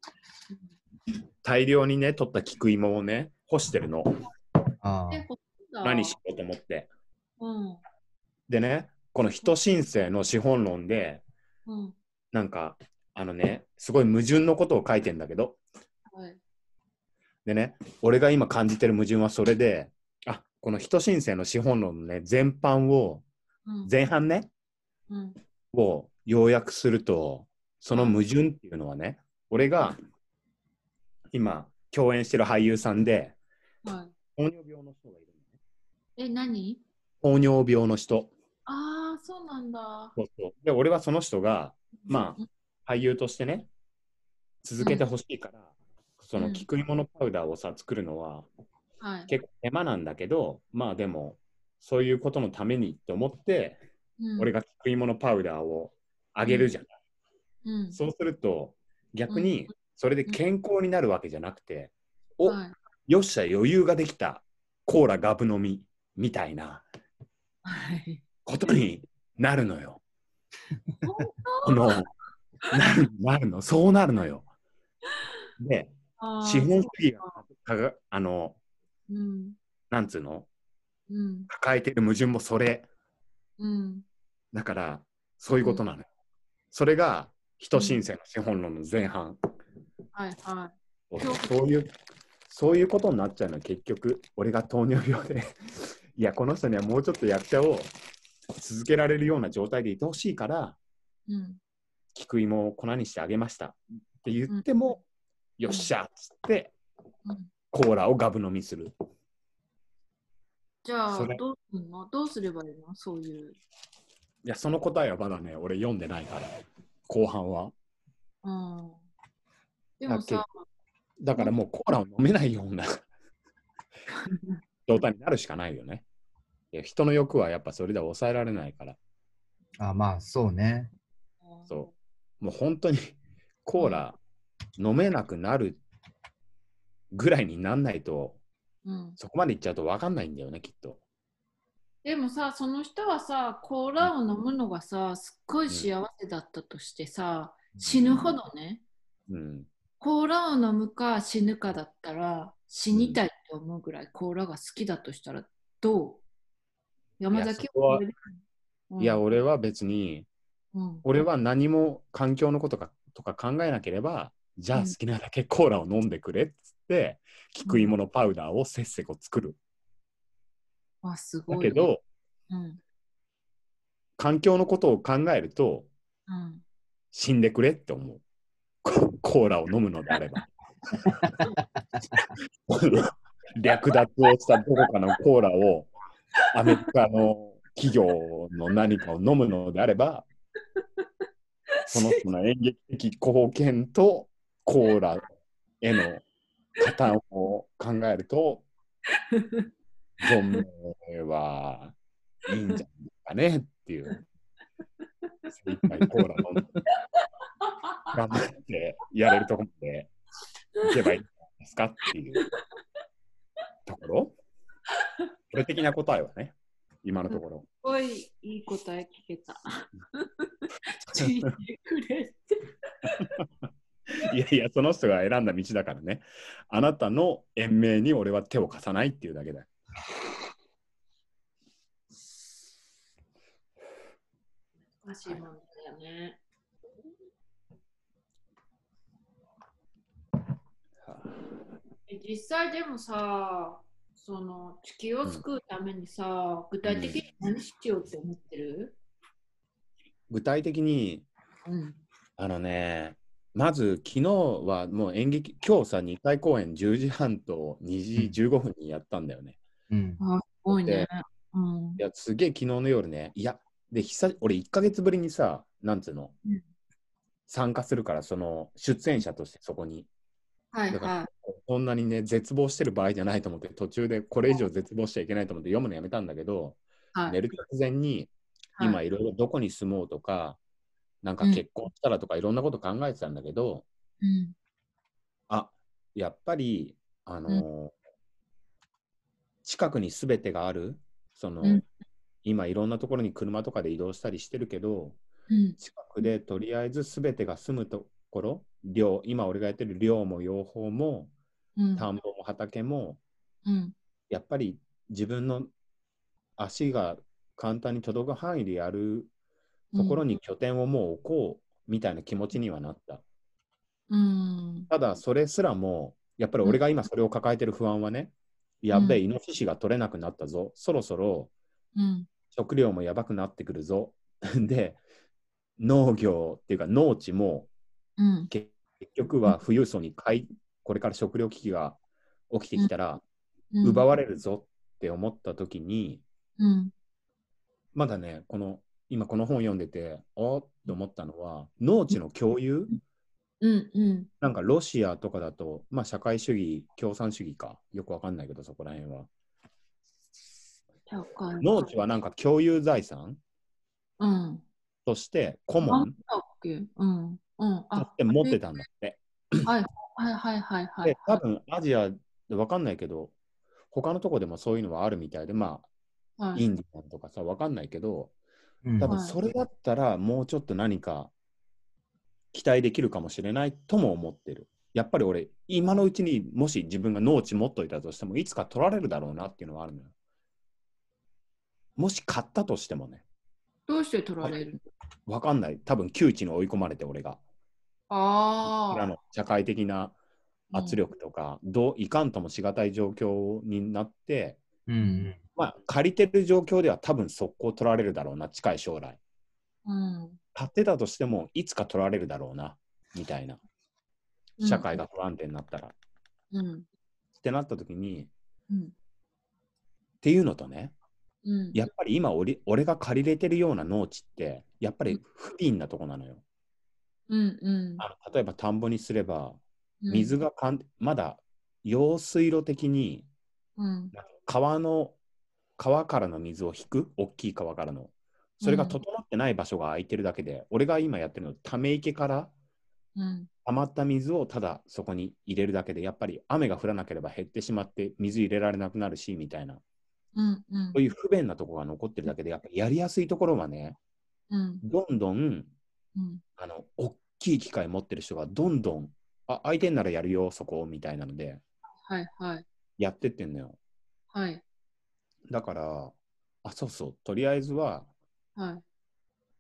大量にね、取った菊芋をね、干してるの。何しようと思って。うん。でね、この人申請の資本論で、うん。なんか、あのね、すごい矛盾のことを書いてんだけど、はい。でね、俺が今感じてる矛盾はそれで、あこの人申請の資本論のね、全般を、うん。前半ね、うん。を要約すると、その矛盾っていうのはね、俺が今共演してる俳優さんで、はい。糖尿病の人がいるのね。え、何？糖尿病の人。ああ、そうなんだ。そうそうで、俺はその人が、まあ、俳優としてね、続けてほしいから、その菊芋のパウダーをさ、作るのはあ、はい。結構手間なんだけど、まあでも、そういうことのためにって思って、うん俺が菊芋のパウダーをあげるじゃん。うん。そうすると、逆にそれで健康になるわけじゃなくて、おはい。よっしゃ、余裕ができた、コーラガブ飲みみたいなはい。ことになるのよ。本この、なるなるの、そうなるのよ。で、当資本主義があの、ーうん。なんつうの、うん。抱えてる矛盾もそれ。うん。だから、そういうことなのよ。それが、人申請の資本論の前半。はいはそうそういう、そういうことになっちゃうのは結局、俺が糖尿病で、いや、この人にはもうちょっと役者を続けられるような状態でいてほしいから、い。うん。菊芋を粉にしてあげましたって言っても、よっしゃっつって、うんコーラをガブ飲みする。じゃあどうすんの？どうすればいいの？そういう。いや、その答えはまだね、俺読んでないから、後半は。うん。でもさ、だからもうコーラを飲めないような 状態になるしかないよね。いや人の欲はやっぱそれでは抑えられないから。あ、まあ、そうね。そう。もう本当にコーラ飲めなくなるぐらいになんないと、うん。そこまでいっちゃうと分かんないんだよね、きっと。でもさ、その人はさ、コーラを飲むのがさ、すっごい幸せだったとしてさ、死ぬほどね、うん。コーラを飲むか死ぬかだったら、死にたいって思うぐらいコーラが好きだとしたら、どう？山崎はいや、俺は別に、うん俺は何も環境のことかとか考えなければ、じゃあうん好きなだけコーラを飲んでくれっつって、菊芋のパウダーをせっせこ作る。あ、すごい、ね。だけど、うん、環境のことを考えると、うん。死んでくれって思う。ココーラを飲むのであれば。略奪をしたどこかのコーラをアメリカの企業の何かを飲むのであれば、その人の演劇的貢献とコーラへの加担を考えると、存命はいいんじゃないかねっていう。精一杯コーラ飲んで頑張ってやれるところまで行けばいいんじゃないですかっていうところ。これ的な答えはね、今のところ。すごいいい答え聞けた。死んでくれって。いやいや、その人が選んだ道だからね。あなたの延命に俺は手を貸さないっていうだけだよ。難しいもんだよね。え実際でもさ、その地球を救うためにさ、具体的に何しようって思ってる、具体的に、うん、あのね、まず昨日はもう演劇、今日さ、2回公演10時半と2時15分にやったんだよね。うん。あ、すごいねで。うんいや、すげえ昨日の夜ね、いや、で、久俺1ヶ月ぶりにさ、なんつうの、うん参加するから、その出演者としてそこに。はいだからはそんなにね、絶望してる場合じゃないと思って、途中でこれ以上絶望しちゃいけないと思って読むのやめたんだけど、い。はい寝る直前に、はい今いろいろどこに住もうとか、なんかうん結婚したらとかいろんなこと考えてたんだけど、うんあやっぱりあの、近くに全てがある、その、うん今いろんなところに車とかで移動したりしてるけど、うん。近くでとりあえず全てが住むところ、寮、今俺がやってる寮も養蜂も、うん。田んぼも畑も、うん。やっぱり自分の足が簡単に届く範囲でやるところに拠点をもう置こうみたいな気持ちにはなった。うん。ただそれすらも、やっぱり俺が今それを抱えてる不安はね、やっべえ、イノシシが取れなくなったぞ。そろそろうん。食料もやばくなってくるぞ。で、農業っていうか農地もうん。結局は富裕層に買い、これから食料危機が起きてきたら、奪われるぞって思った時に、うん。まだね、この今この本読んでて、あっと思ったのは、農地の共有、うん。うん。なんかロシアとかだと、まあ社会主義、共産主義か、よくわかんないけど、そこら辺は。農地はなんか共有財産？うん。として、コモンなんだっけ？うん。うん。とあし、て持ってたんだって。はいはいはいはいはい。で、多分アジアでわかんないけど、他のとこでもそういうのはあるみたいで、まあ、はいインディアンとかさ、わかんないけど、うん多分はいそれだったらもうちょっと何か期待できるかもしれないとも思ってる。やっぱり俺、今のうちにもし自分が農地持っといたとしても、いつか取られるだろうなっていうのはあるのよ。もし買ったとしてもね、どうして取られるわかんない。多分窮地に追い込まれて俺が。ああ。あの社会的な圧力とか、どういかんともしがたい状況になって、うんまあ、借りてる状況では多分速攻取られるだろうな、近い将来。うん。買ってたとしても、いつか取られるだろうな、みたいな。社会が不安定になったら。っうん。てなった時に、っうん。ていうのとね、うん。やっぱり今俺、俺が借りれてるような農地って、やっぱり不憫なとこなのよ。うん。うん。あの例えば田んぼにすれば、うん水がかん、まだ用水路的にうん。川の川からの水を引く？大きい川からのそれが整ってない場所が空いてるだけで、俺が今やってるのため池からうん。溜まった水をただそこに入れるだけでやっぱり雨が降らなければ減ってしまって水入れられなくなるしみたいなうん。うんそういう不便なところが残ってるだけでやっぱりやりやすいところはねうん。どんどんうん。あの大きい機械持ってる人がどんどんあ空いてんならやるよそこみたいなのではいはい。やってってんのよはい。だからあそうそうとりあえずははい。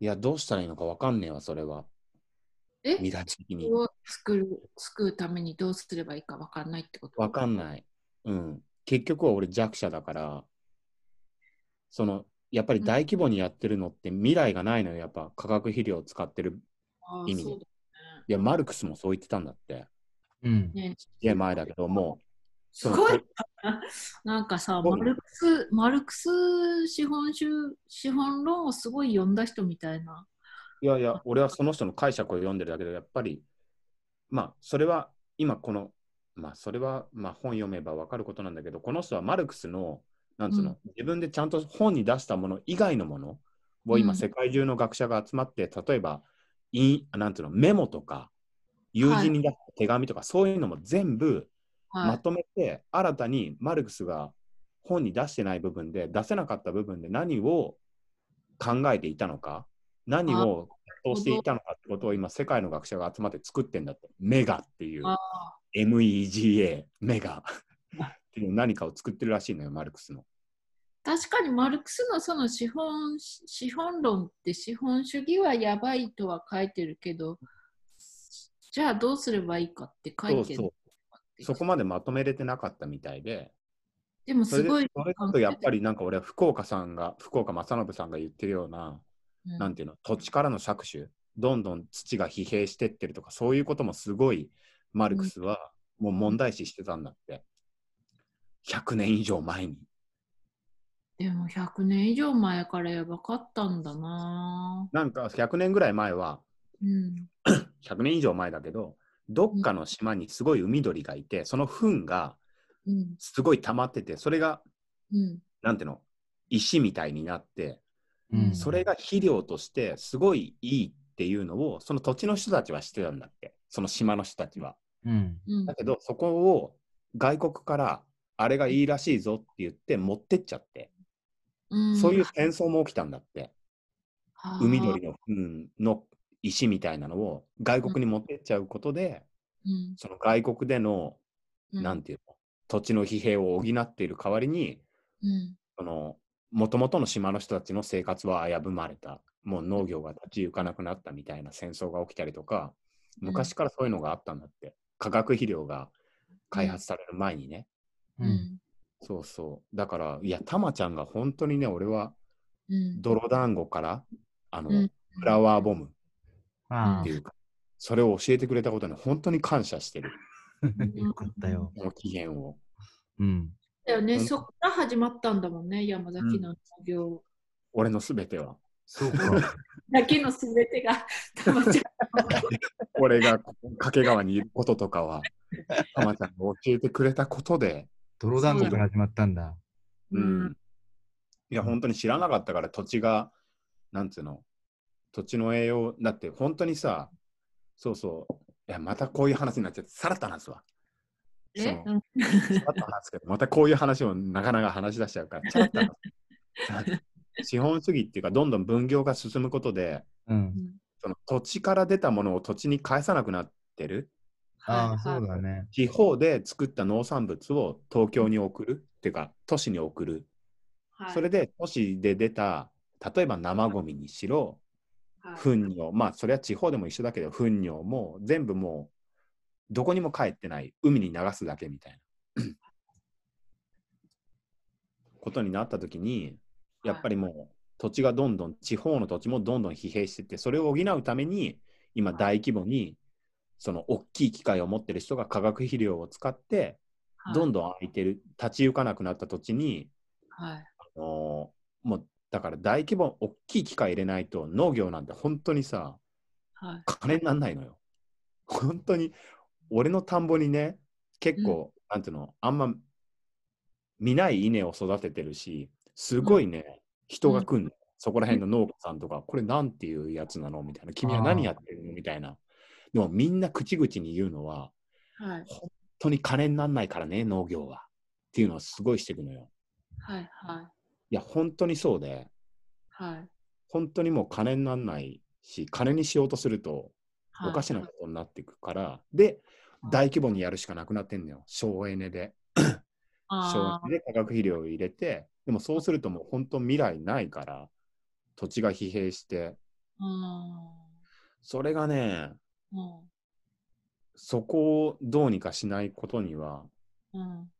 いやどうしたらいいのかわかんねえわそれはえ？見立ち的にを作る、作るためにどうすればいいかわかんないってこと？わかんない。うん。結局は俺弱者だから、その、やっぱり大規模にやってるのって未来がないのよ。やっぱ化学肥料を使ってる。意味でそういや、マルクスもそう言ってたんだって。うん。だね。いや、前だけど、もう、すごい なんかさ、マルクス、マルクス資本主資本論をすごい読んだ人みたいな。いやいや、俺はその人の解釈を読んでるだけで、やっぱり、まあ、それは今この、まあ、それは、まあ、本読めばわかることなんだけど、この人はマルクスの、なんつうの、自分でちゃんと本に出したもの以外のものを今、うん世界中の学者が集まって、例えば、いなんつうの、メモとか、友人に出した手紙とか、そういうのも全部はい。まとめて、新たにマルクスが本に出してない部分で、出せなかった部分で何を考えていたのか、何をどうしていたのかってことを今、世界の学者が集まって作ってんだって。メガっていうあ、MEGA、メガ何かを作ってるらしいのよ、マルクスの。確かにマルクスのその資本資本論って資本主義はやばいとは書いてるけど、じゃあどうすればいいかって書いてる。そ。こまでまとめれてなかったみたいで、でもすごい。それだとやっぱりなんか俺は福岡さんが、福岡正信さんが言ってるような、うん、なんていうの、土地からの搾取、どんどん土が疲弊してってるとか、そういうこともすごい、マルクスはもう問題視してたんだって。100年以上前に。でも100年以上前からやばかったんだななんか100年ぐらい前は、ぁうん。100年以上前だけど、どっかの島にすごい海鳥がいて、その糞がうん。すごい溜まってて、それが、うん。なんていうの、石みたいになって、うんそれが肥料としてすごいいいっていうのを、その土地の人たちは知ってたんだって、その島の人たちは。うん。うんだけど、そこを外国からあれがいいらしいぞって言って持ってっちゃって、うんそういう戦争も起きたんだって。海鳥の。の糞の石みたいなのを外国に持ってっちゃうことで、うんその外国での、うんなんていうの、土地の疲弊を補っている代わりに、うんその、もともとの島の人たちの生活は危ぶまれた。もう農業が立ち行かなくなったみたいな戦争が起きたりとか、昔からそういうのがあったんだって。化学肥料が開発される前にね。ううんんそうそう。だから、いや、たまちゃんが本当にね、俺はうん泥団子から、あの、うんフラワーボムあっていうか、それを教えてくれたことに本当に感謝してる。あ、よかったよ。この起源を。うん。だよね、うんそこから始まったんだもんね、山崎の農業。俺のすべては。そうか。だけのすべてが、たまちゃん。俺が掛川にいることとかは、たまちゃんが教えてくれたことで、泥団子から始まったんだ。ううんん。いや、本当に知らなかったから、土地が、なんつうの、土地の栄養、だって本当にさ、そうそう、いや、またこういう話になっちゃって、さらっと話すわ。え？さらっと話すけど、またこういう話をなかなか話し出しちゃうから、ちゃらっと話す資本主義っていうか、どんどん分業が進むことで、うん。その土地から出たものを土地に返さなくなってる。ああ、はい。そうだね。地方で作った農産物を東京に送るっていうか、都市に送る。はい。それで都市で出た、例えば生ゴミにしろ、はい。糞尿、まあそれは地方でも一緒だけど、糞尿も全部もう、どこにも帰ってない、海に流すだけみたいな。ことになったときに、やっぱりもう土地がどんどん、地方の土地もどんどん疲弊してって、それを補うために、今大規模に、その大きい機械を持ってる人が化学肥料を使って、はい。どんどん空いてる、立ち行かなくなった土地に、はい。あのもうだから大規模、大きい機械入れないと農業なんて本当にさ、はい。金にならないのよ。本当に、俺の田んぼにね、結構、なんていうの、あんま見ない稲を育ててるし、すごいね、人が来んの。そこら辺の農家さんとか、これなんていうやつなの？みたいな。君は何やってるの？みたいな。でもみんな口々に言うのは、はい本当に金にならないからね、農業は。っていうのをすごいしていくのよ。はいはいいや、本当にそうで、はい本当にもう金にならないし、金にしようとするとはいおかしなことになっていくから、で、大規模にやるしかなくなってんのよ。省エネで。省あエネで化学肥料を入れて、でもそうするともう本当未来ないから、土地が疲弊して、それがね、うん。そこをどうにかしないことには、うん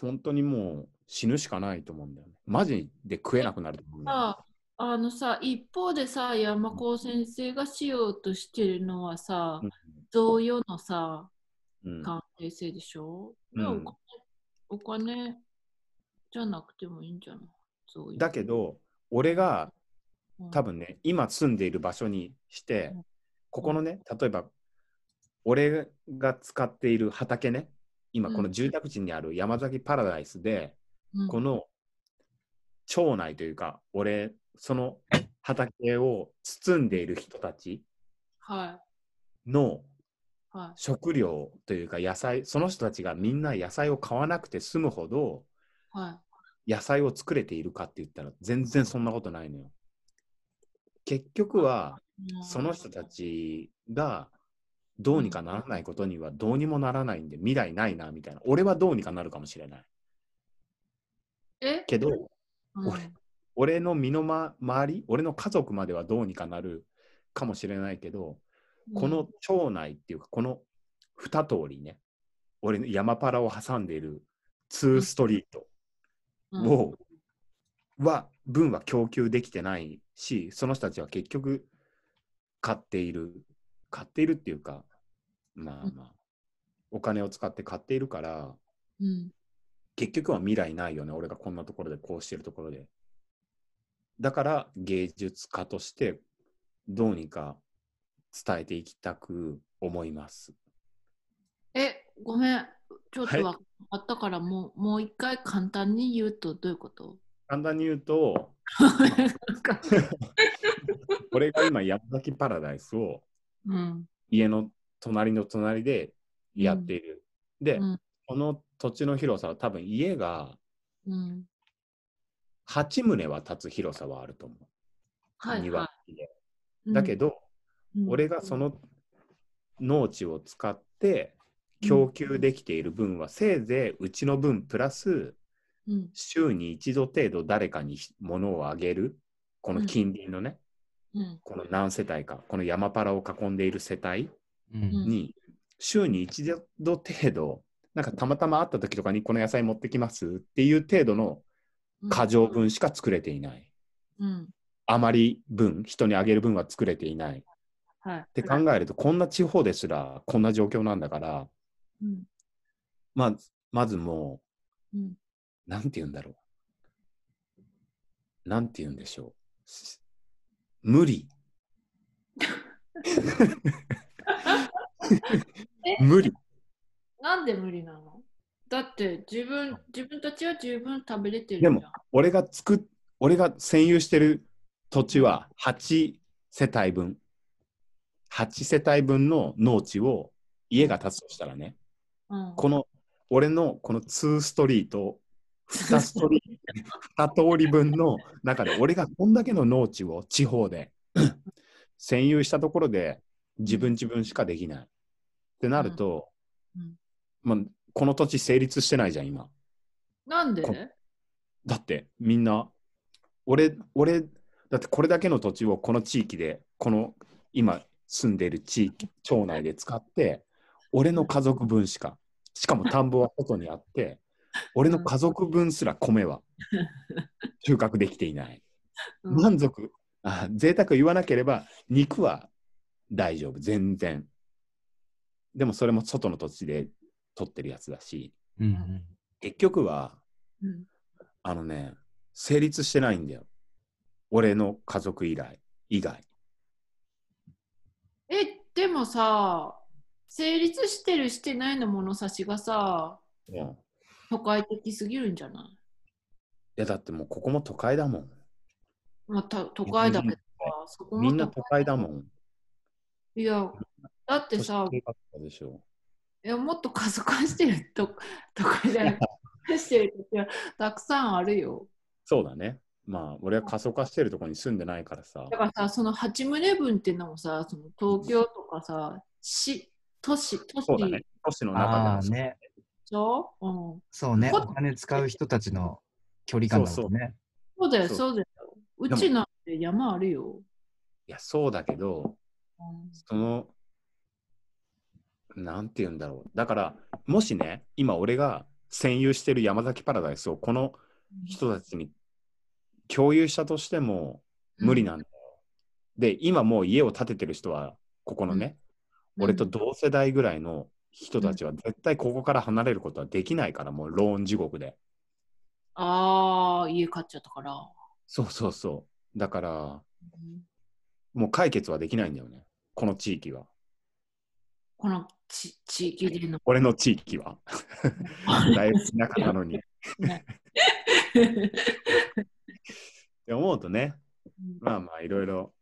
本当にもう死ぬしかないと思うんだよね。マジで食えなくなると思うんだよね。さああのさ一方でさ山子先生がしようとしてるのはさ贈与のさうん。うん関係性でしょ、うん。お金じゃなくてもいいんじゃない？だけど、俺がうん。多分ね、今住んでいる場所にしてうん、ここのね、例えば、俺が使っている畑ね、今この住宅地にある山崎パラダイスで、うん。この町内というか、俺、その畑を包んでいる人たちはい。のはい。食料というか野菜、その人たちがみんな野菜を買わなくて済むほどは野菜を作れているかって言ったら全然そんなことないのよ。結局は、その人たちがどうにかならないことにはどうにもならないんで未来ないなみたいな。俺はどうにかなるかもしれない。え？けど、うん。俺俺の身のま回り、俺の家族まではどうにかなるかもしれないけど、この町内っていうか、この二通りね、俺の山パラを挟んでいる2ストリートうん。を、は、分は供給できてないし、その人たちは結局買っている、買っているっていうか、まあまあ、お金を使って買っているから、うん結局は未来ないよね、俺がこんなところでこうしてるところで。だから芸術家としてどうにか伝えていきたく思います。え、ごめん。ちょっはいとわかったから、もう、もう一回簡単に言うとどういうこと？簡単に言うと、俺が今山崎パラダイスをうん。家の隣の隣でやっている。で、うんこの土地の広さは多分家がうん。8棟は建つ広さはあると思う。はい、庭は付きでい。だけど、うん、俺がその農地を使って供給できている分は、せいぜいうちの分プラスうん、週に一度程度誰かに物をあげるこの近隣のね、うん、この何世帯かこの山パラを囲んでいる世帯に週に一度程度なんかたまたま会った時とかにこの野菜持ってきますっていう程度のうん過剰分しか作れていない。うん。余り分、人にあげる分は作れていない。っはい。て考えると、こんな地方ですらこんな状況なんだから、うん、まあ、まずもうん。う、なんて言うんだろう。なんて言うんでしょう。し無理。無理。なんで無理なの？だって自分自分たちは十分食べれてるでも。俺が作っ、俺が占有してる土地は8世帯分。8世帯分の農地を家が建つとしたらね、うん、この俺のこの2ストリート、2ストリート、2通り分の中で俺がこんだけの農地を地方で占有したところで自分自分しかできない。ってなると、うんまあ、この土地成立してないじゃん、今。なんで？こだってみんな、俺、俺、だってこれだけの土地をこの地域で、この今住んでる地域、町内で使って、俺の家族分しか、しかも田んぼは外にあって、俺の家族分すら米は 収穫できていない。うん。満足、あ贅沢言わなければ、肉は大丈夫、全然。でもそれも外の土地で取ってるやつだし、うん結局は、うん。あのね、成立してないんだよ。俺の家族以来、以外。え、でもさ、成立してるしてないの物差しがさ、うん、い都会的すぎるんじゃない？や、だってもうここも都会だもん。まあ、た都会だけどさ、そこもみんな都会だもん。いや、だってさ。いやもっと過疎化してると都会じゃなくて、してる土地はたくさんあるよ。そうだね。まあ、俺は過疎化してるところに住んでないからさだ。からさ、その8棟分っていうのもさ、その東京とかさ、市、都市、都市そうだね。都市の中でもね、ょ、うん、そうね、こお金使う人たちの距離感だもんね。そうだよ、そう。だよ。うも。ちなんて山あるよ。いや、そうだけど、うん。その、なんて言うんだろう。だから、もしね、今俺が占有してる山崎パラダイスをこの人たちに共有したとしても無理なんだよ。で、今もう家を建ててる人は、ここのね、俺と同世代ぐらいの人たちは絶対ここから離れることはできないから、もうローン地獄で。ああ、家買っちゃったから。そうそうそう。だから、うんもう解決はできないんだよね。この地域は。このち地域での。俺の地域は。だいぶ田舎なのに。って思うとね、まあまあいろいろ、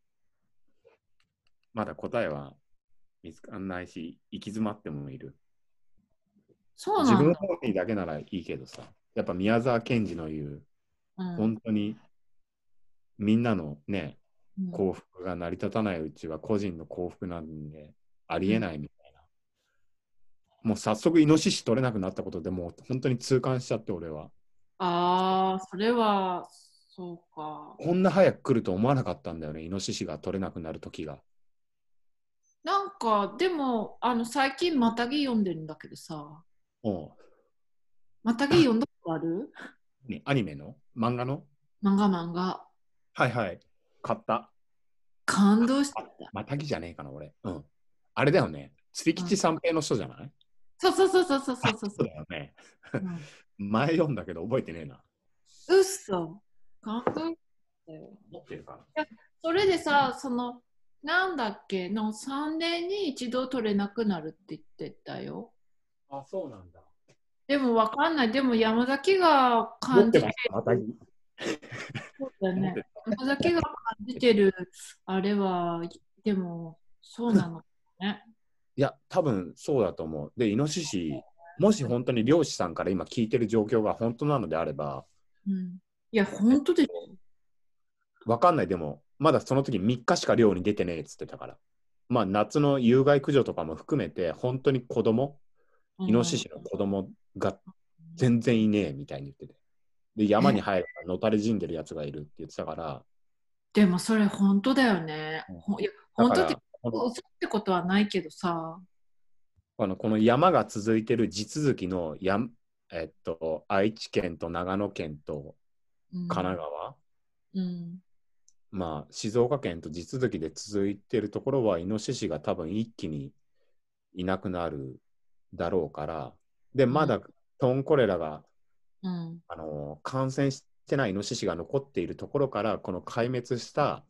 まだ答えは見つかんないし、行き詰まってもいる。自分そうなんだ。本位だけならいいけどさ、やっぱ宮沢賢治の言う、うん本当にみんなのね、うん幸福が成り立たないうちは個人の幸福なんで、ありえないみたいな。もう早速イノシシ取れなくなったことでもう本当に痛感しちゃって俺は。ああ、それは、そうか。こんな早く来ると思わなかったんだよね、イノシシが取れなくなる時が。かでもあの最近またぎ読んでるんだけどさ。おう。またぎ読んだことある？アニメの？漫画の？漫画漫画。はいはい。買った。感動した。またぎじゃねえかな俺。うん。あれだよね。釣り吉三平の人じゃない、うん、そうそうそうそうそうそうそう。だよね、前読んだけど覚えてねえな。うっそ感動したよ。持ってるかな？それでさそのなんだっけ？の3年に一度取れなくなるって言ってたよ。な。あ、そうなんだ。でもわかんない。でも山崎が持感じてってました、またぎ。そうだよね。山崎が感じてるあれは、でもそうなのね。いや、多分そうだと思う。で、イノシシ、もし本当に漁師さんから今聞いてる状況が本当なのであれば、うん、いや、本当でしわかんない。でも、まだその時3日しか漁に出てねえっつってたから。まあ、夏の有害駆除とかも含めて、本当に子供、ょ。イノシシの子供が全然いねえみたいに言ってて。で、山に入るからのたれ死んでるやつがいるって言ってたから、でもそれ本当だよね。ほいや、本当って、嘘ってことはないけどさ。あのこの山が続いてる地続きのや、えっと、愛知県と長野県とうん神奈川、うん。まあ、静岡県と地続きで続いてるところは、イノシシが多分一気にいなくなるだろうから、で、まだトンコレラが、うん。あの感染してないイノシシが残っているところから、この壊滅した、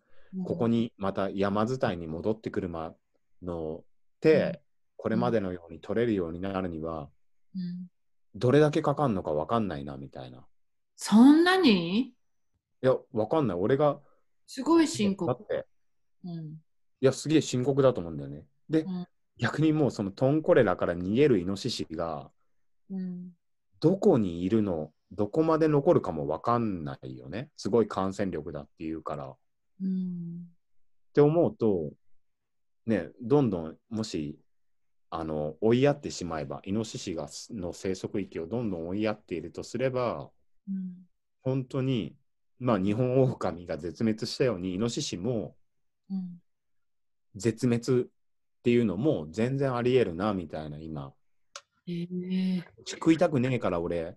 ここに。にまた山伝いに戻ってくるまので、これまでのように取れるようになるには、うんどれだけかかんのかわかんないな、みたいな。そんなに？いや、わかんない。俺が、すごい深刻だっ。て、うん。いや、すげえ深刻だと思うんだよね。で、うん逆にもうそのトンコレラから逃げるイノシシが、うん。どこにいるの、どこまで残るかもわかんないよね。すごい感染力だっていうから。っうん。て思うと、ね、どんどん、もし、あの、追いやってしまえば、イノシシがの生息域をどんどん追いやっているとすれば、うん。本当に、まあ、日本オオカミが絶滅したように、イノシシもうん。絶滅っていうのも全然あり得るな、みたいな、今。え。え食いたくねえから俺。っ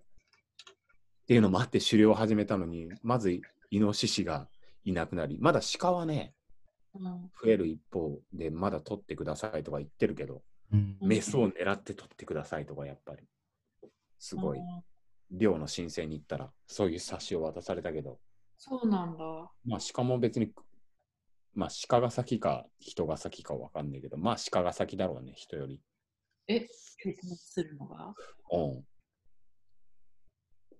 ていうのもあって狩猟を始めたのにまずイノシシがいなくなりまだ鹿はねうん。増える一方でまだ取ってくださいとか言ってるけどうん。うんメスを狙って取ってくださいとかやっぱり。すごい。漁の申請に行ったらそういう冊子を渡されたけどそうなんだ。まあ鹿も別にまあ鹿が先か人が先かわかんないけどまあ鹿が先だろうね人よりえ、決滅するのが？うん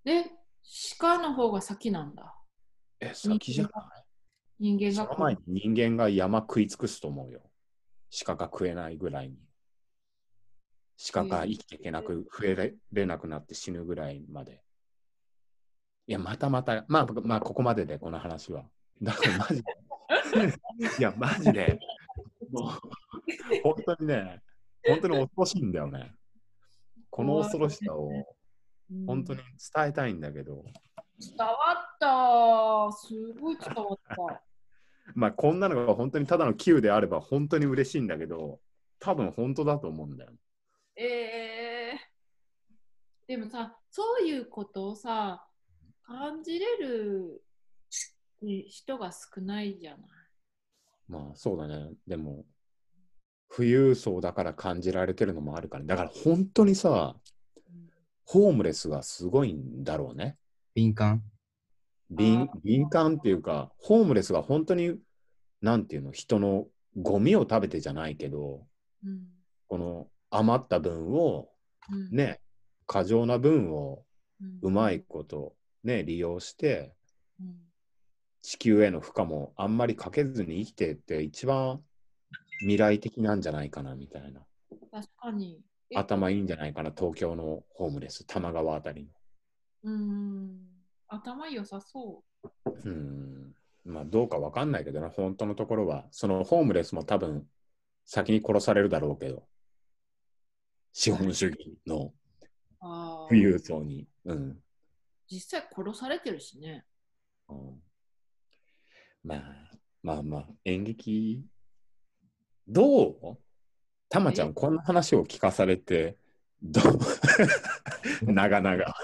で、鹿の方が先なんだ。え先じゃない？人間がその前に人間が山食い尽くすと思うよ。鹿が食えないぐらいに。鹿が生きていけなく、増えれなくなって死ぬぐらいまで。いや、またまた、まあ、まあ、ここまでで、この話は。だからマジで。いや、マジで。もう、本当にね、本当に恐ろしいんだよね。この恐ろしさをうん本当に伝えたいんだけど、伝わった。すごい伝わった。まあ、こんなのが本当にただの9であれば本当に嬉しいんだけど、多分本当だと思うんだよ。ええでもさ、そういうことをさ、感じれる人が少ないじゃない。まあそうだね。でも、富裕層だから感じられてるのもあるから、だから本当にさ、ホームレスがすごいんだろうね。敏感？敏敏感っていうか、ホームレスが本当に、なんていうの、人のゴミを食べてじゃないけど、うんこの余った分を、うんね、過剰な分をうんうまいこと、ね、利用して、うん地球への負荷もあんまりかけずに生きてって一番未来的なんじゃないかなみたいな。確かに。え頭いいんじゃないかな、東京のホームレス、多摩川あたりうん。頭良さその。うん。まあどうかわかんないけどな、本当のところは。そのホームレスも多分先に殺されるだろうけど。資本主義の富裕層に。うん。実際殺されてるしね。うん。まあ、まあまあ、演劇、どう？たまちゃん、え？こんな話を聞かされて、どう？長々。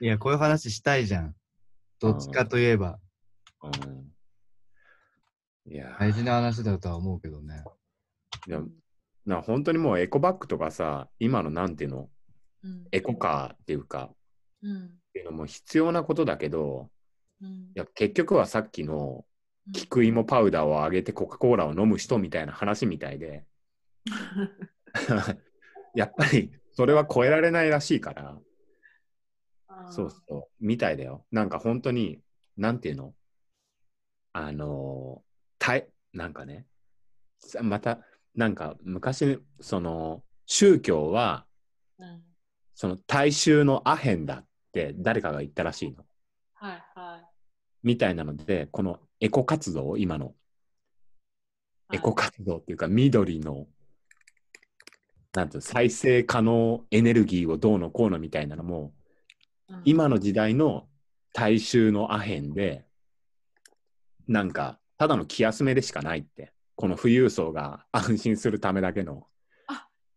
いや、こういう話したいじゃん。どっちかといえば、うん、いや、大事な話だとは思うけどね。でもな本当にもうエコバッグとかさ、今のなんていうの、うんエコカーっていうか、うん。っていうのも必要なことだけど、うん。いや結局はさっきの菊芋パウダーをあげてコカ・コーラを飲む人みたいな話みたいで、やっぱりそれは超えられないらしいから、そうそう、みたいだよ。なんか本当に、なんていうの？あのー、たいなんかね、さまた、なんか昔、その、宗教はうん。その大衆のアヘンだって誰かが言ったらしいの。はいはい。みたいなので、このエコ活動、今のエコ活動っていうか、緑の、なんていうの再生可能エネルギーをどうのこうのみたいなのも、うん今の時代の大衆のアヘンで、なんか、ただの気休めでしかないって。この富裕層が安心するためだけの。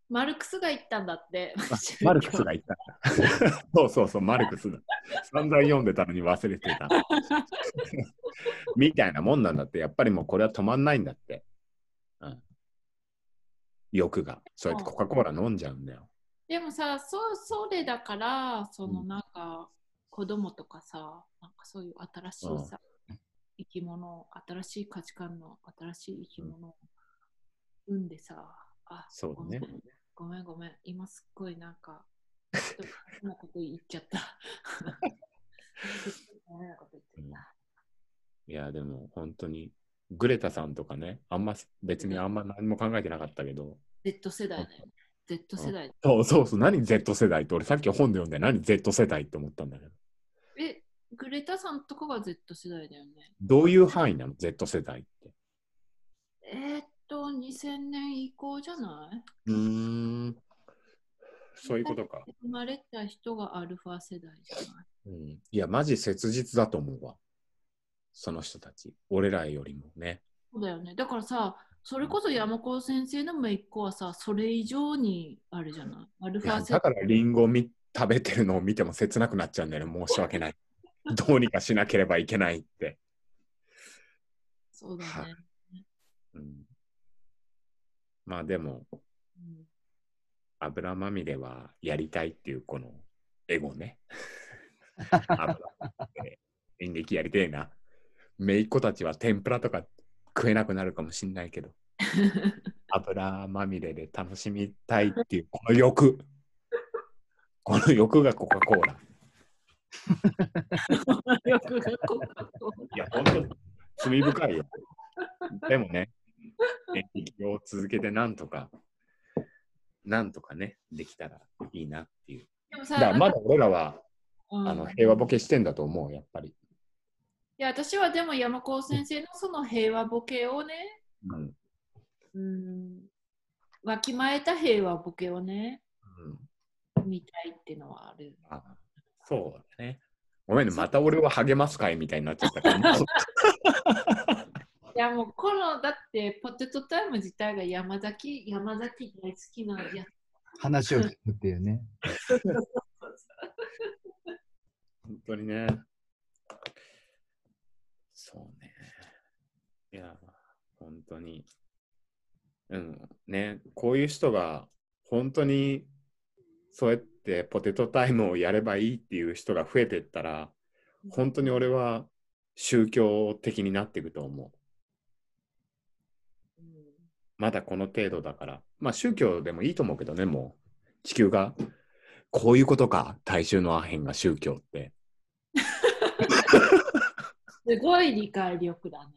マルクスが言ったんだって。マルクスが言ったんだ。そうそうそう、マルクスだ。散々読んでたのに忘れてた。みたいなもんなんだって、やっぱりもうこれは止まんないんだって。うん。欲が。そうやってコカ・コーラ飲んじゃうんだよ。でもさ、そう、それだから、そのうんなんか、子供とかさ、なんかそういう新しいさ、生き物、新しい価値観の新しい生き物を産んでさ、あ、そうだねごめんごめん、今すっごいなんか、変なこと言っちゃった。変なこと言っちゃった。いや、でも本当に、グレタさんとかね、あんま別にあんま何も考えてなかったけど、Z 世代ね。Z 世代。そうそうそう、何 Z 世代って、俺さっき本で読んで何 Z 世代って思ったんだけど、え、グレタさんとかが Z 世代だよね。どういう範囲なの ?Z 世代って。えーっと、2000年以降じゃない？うーん。そういうことか。生まれた人がアルファ世代じゃない？うん、いや、マジ切実だと思うわ。その人たち。俺らよりもね。そうだよね。だからさ、それこそ山子先生の姪っ子はさ、それ以上にあるじゃない？アルファ世代。だからリンゴをみ食べてるのを見ても切なくなっちゃうんだよね。申し訳ない。どうにかしなければいけないって。そうだね。うん、まあでも、うん油まみれはやりたいっていうこのエゴね。演劇やりてえな。姪っ子たちは天ぷらとか食えなくなるかもしんないけど、油まみれで楽しみたいっていうこの欲。この欲がコカ・コーラ。いや、本当に罪深いよ。でもね、演劇を続けてなんとか、なんとかね、できたらいいなっていう。ラでもさ、だからまだ俺らは、うんあの平和ボケしてんだと思う、やっぱり。いや、私はでも山子先生のその平和ボケをね、うんうん、わきまえた平和ボケをね、うん、見たいっていうのはある。あそうだね。ごめんね、また俺を励ます会みたいになっちゃったから。い やもうこのだってポテトタイム自体が山崎山崎大好きなや話を聞くっていうね。本当にね。そうね。いや、本当に。うん、ね、こういう人が本当にそうやってポテトタイムをやればいいっていう人が増えていったら、本当に俺は宗教的になっていくと思う。まだこの程度だから。まあ宗教でもいいと思うけどね、もう。地球が。こういうことか、大衆のアヘンが宗教って。すごい理解力だね。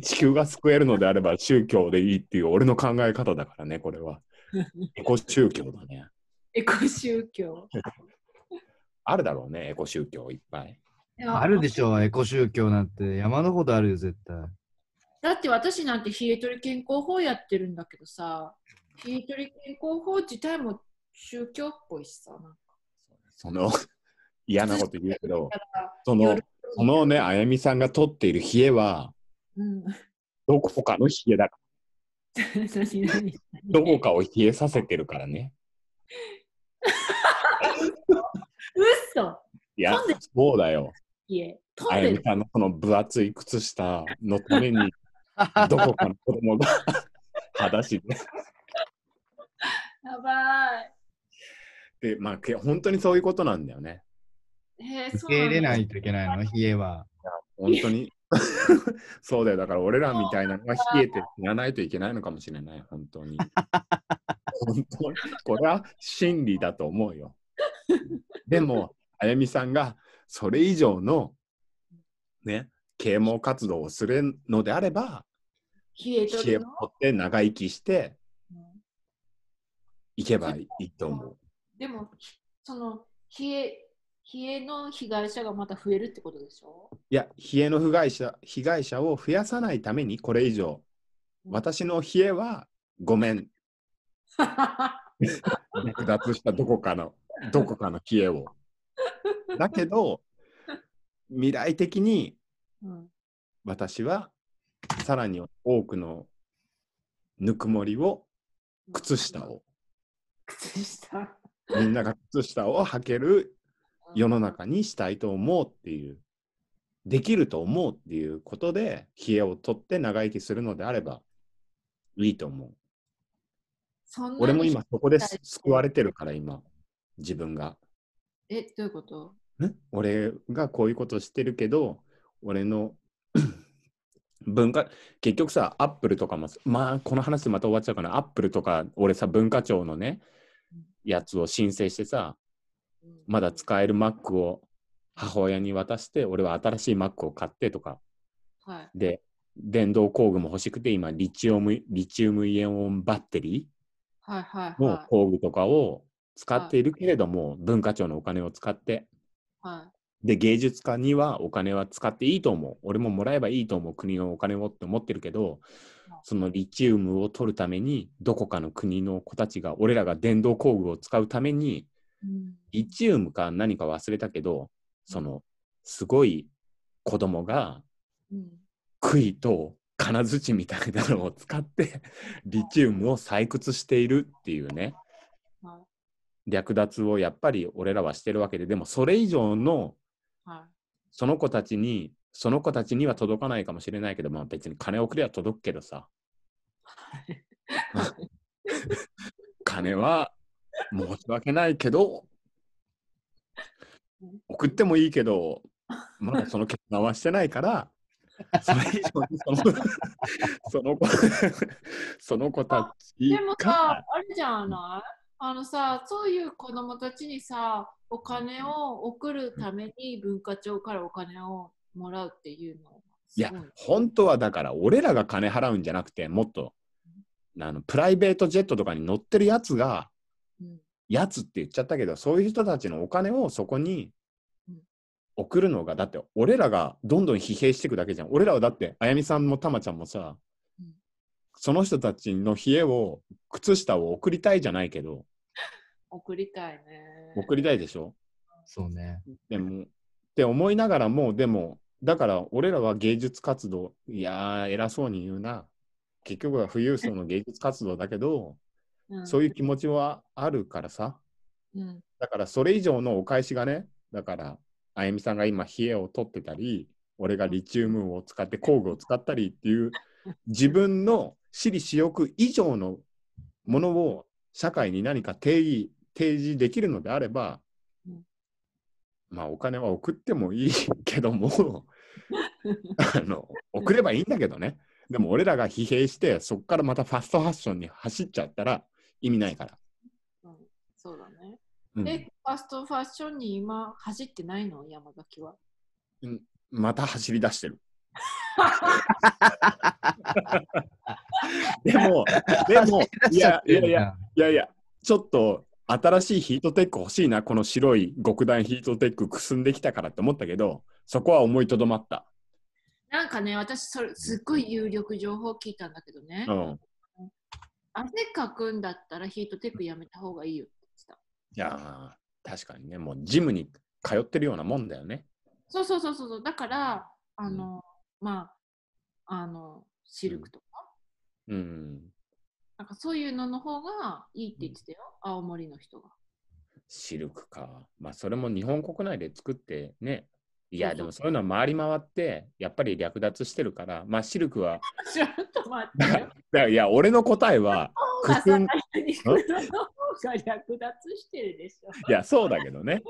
地球が救えるのであれば宗教でいいっていう俺の考え方だからね、これは。エコ宗教だね。エコ宗教。あるだろうね、エコ宗教いっぱい。あるでしょ、エコ宗教なんて山のほどあるよ、絶対。だって私なんて冷え取り健康法やってるんだけどさ、冷え取り健康法自体も宗教っぽいしさ。なんかその嫌なこと言うけど、その夜そのね、あやみさんが取っている冷えは、うん、どこかの冷えだ。何何どこかを冷えさせてるからね。嘘いや飛んで、そうだよ。あやみ。さんのその分厚い靴下のために、どこかの子供が 裸足で。やばい。で、まあ、け本当にそういうことなんだよね。えー、受け入れないといけないの、冷えは。本当に。そうだよ。だから俺らみたいなのが冷えて死なないといけないのかもしれない。本当に。本当に。これは真理だと思うよ。でも、あやみさんがそれ以上のね、啓蒙活動をするのであれば、冷え冷えを取りの取って長生きして、行けばいいと思う。でも、その、冷え、冷えの被害者がまた増えるってことでしょ？いや、冷えの被害者被害者を増やさないために、これ以上、私の冷えはごめん、略奪したどこかの、どこかの冷えを。だけど、未来的にうん私はさらに多くのぬくもりを、靴下を、靴下。みんなが靴下を履ける世の中にしたいと思うっていう、できると思うっていうことで、冷えを取って長生きするのであればいいと思う。俺も今そこです救われてるから、今、自分が。え、どういうこと？ん？俺がこういうことしてるけど、俺の 文化、結局さ、アップルとかも、まあ、この話でまた終わっちゃうかな、アップルとか、俺さ、文化庁のね、やつを申請してさ、まだ使える Mac を母親に渡して、俺は新しい Mac を買ってとか、はい。で、電動工具も欲しくて、今リチウム、リチウムイオンバッテリはいはいーのはい。工具とかを使っているけれども、文化庁のお金を使って、はで、芸術家にはお金は使っていいと思う。俺ももらえばいいと思う、国のお金をって思ってるけど、そのリチウムを取るために、どこかの国の子たちが、俺らが電動工具を使うために、リチウムか何か忘れたけど、その、すごい子供がうん。杭と金槌みたいなのを使って、リチウムを採掘しているっていうね、は略奪をやっぱり俺らはしてるわけで、でもそれ以上のい。はその子たちに、その子たちには届かないかもしれないけど、まあ別に金をくれば届くけどさ、金は申し訳ないけど、送ってもいいけど、まだその決断はしてないから、それ以上にその その子その子たい。ちでもがさ、あれじゃない？あのさ、そういう子供たちにさ、お金を送るために文化庁からお金をもらうっていうの。いや本当はだから、俺らが金払うんじゃなくて、もっと、あのプライベートジェットとかに乗ってるやつが、うんやつって言っちゃったけど、そういう人たちのお金をそこにうん送るのが、だって俺らがどんどん疲弊していくだけじゃん。俺らはだって、あやみさんもたまちゃんもさ、うんその人たちの冷えを、靴下を送りたいじゃないけど、送りたいね。送りたいでしょ？そうね。でも、って思いながらも、でも、だから俺らは芸術活動、いやー、偉そうに言うな。結局は富裕層の芸術活動だけど、うん、そういう気持ちはあるからさ。うん。だからそれ以上のお返しがね、だから、あゆみさんが今、冷えを取ってたり、俺がリチウムを使って工具を使ったりっていう、自分の私利私欲以上のものを社会に何か定義、提示できるのであれば、うんまあお金は送ってもいいけども、あの送ればいいんだけどね。でも俺らが疲弊して、そこからまたファストファッションに走っちゃったら意味ないから。うんそうだね。うんで、ファストファッションに今走ってないの？山崎は。また走り出してる。でも、でも、いやいやいや、いやいや、ちょっと新しいヒートテック欲しいな、この白い極暖ヒートテックくすんできたからって思ったけど、そこは思いとどまった。なんかね、私それすっごい有力情報聞いたんだけどね。うん。汗かくんだったらヒートテックやめた方がいいよって言ってた。いやー、確かにね、もうジムに通ってるようなもんだよね。そうそうそうそう。だから、あの、まあ、あの、シルクとか、うん。なんかそういうのの方がいいって言ってたよ。青森の人が。シルクか。まあ、それも日本国内で作ってね。いや、でもそういうのは回り回って、やっぱり略奪してるから、まあ、シルクは、ちょっと待って いや、俺の答えは、くすん、肉の方が略奪してるでしょ。いや、そうだけどね。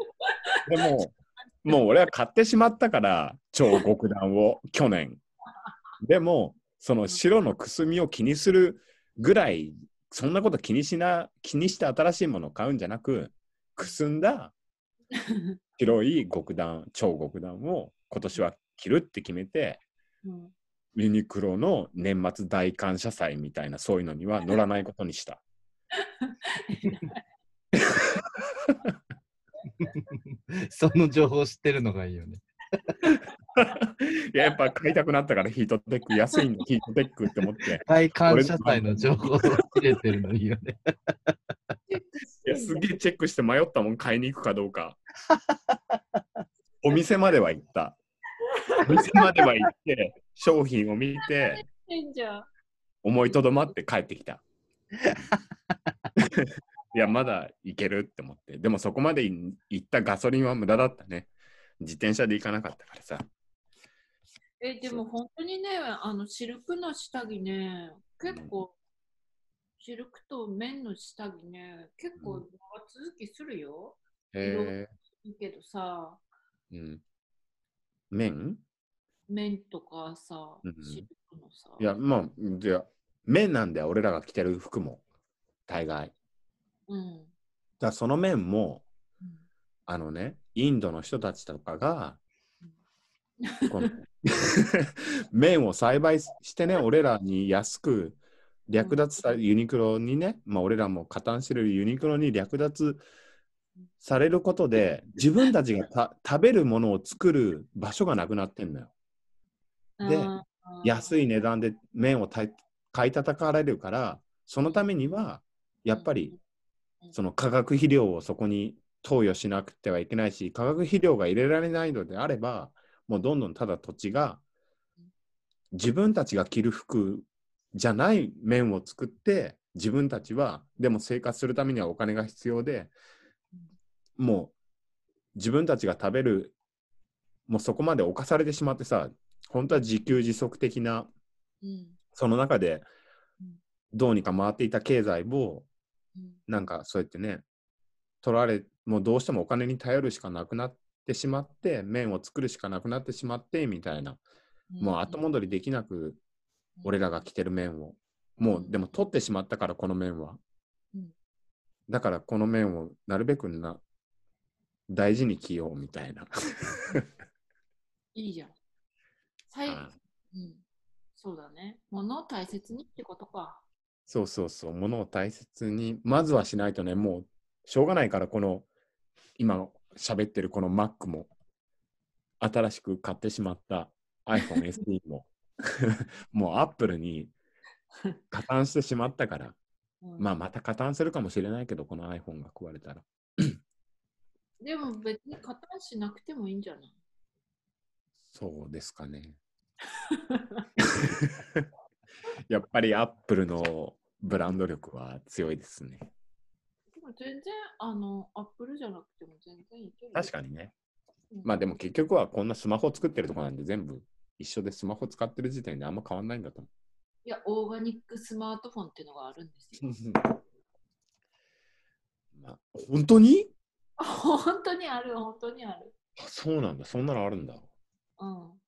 でも、もう俺は買ってしまったから、超極暖を、去年。でも、その白のくすみを気にするぐらい、そんなこと気にしな、気にして新しいものを買うんじゃなく、くすんだ白い極暖、超極暖を今年は着るって決めて、うんユニクロの年末大感謝祭みたいなそういうのには乗らないことにした。その情報知ってるのがいいよね。いや、やっぱ買いたくなったからヒートテック、安いんだ、ヒートテックって思って。大感謝祭の情報を知れてるのいいよね。いや、すげえチェックして迷ったもん、買いに行くかどうか。お店までは行った。お店までは行って、商品を見て。思いとどまって帰ってきた。いや、まだ行けるって思って。でもそこまで行ったガソリンは無駄だったね。自転車で行かなかったからさ。え、でも本当にね、あの、シルクの下着ね、結構、シルクと綿の下着ね、結構長続きするよ。へいいけどさ、えうん。麺綿とかさうん、シルクのさ。いや、まあ、じゃあ麺なんだよ、俺らが着てる服も。大概。うん。だその麺も、うんあのね、インドの人たちとかが、この 麺を栽培してね、俺らに安く略奪されユニクロにね、まあ俺らも加担してるユニクロに略奪されることで、自分たちがた食べるものを作る場所がなくなってんのよ。でうん安い値段で麺をた買い叩かれるから、そのためには、やっぱり、その化学肥料をそこに投与しなくてはいけないし、化学肥料が入れられないのであれば、もうどんどんただ土地が自分たちが着る服じゃない面を作って、自分たちはでも生活するためにはお金が必要で、もう自分たちが食べる、もうそこまで侵されてしまってさ、本当は自給自足的な、うん。その中でうん。どうにか回っていた経済を、うん。なんかそうやってね、取られ、もうどうしてもお金に頼るしかなくなってしまって、麺を作るしかなくなってしまって、みたいな。もう後戻りできなく、俺らが着てる麺を。もうでも取ってしまったから、この麺はうん。だからこの麺をなるべくな、大事に着ようみたいな。いいじゃん。最あうん、そうだね。物を大切にってことか。そうそうそう、ものを大切に、まずはしないとね、もうしょうがないから、この今喋ってるこの Mac も、新しく買ってしまった iPhone SE も、もう Apple に加担してしまったから、うんまあまた加担するかもしれないけど、この iPhone が壊れたら。でも別に加担しなくてもいいんじゃない？そうですかね。やっぱり Apple のブランド力は強いですね。全然、あの、アップルじゃなくても全然いける。確かにね。うんまあでも結局はこんなスマホ作ってるとこなんで全部一緒でスマホ使ってる時点であんま変わんないんだと思いや、オーガニックスマートフォンっていうのがあるんですよ。う。まあ、本当に？本当にある、本当にある。あそうなんだ。そんなのあるんだ。うん。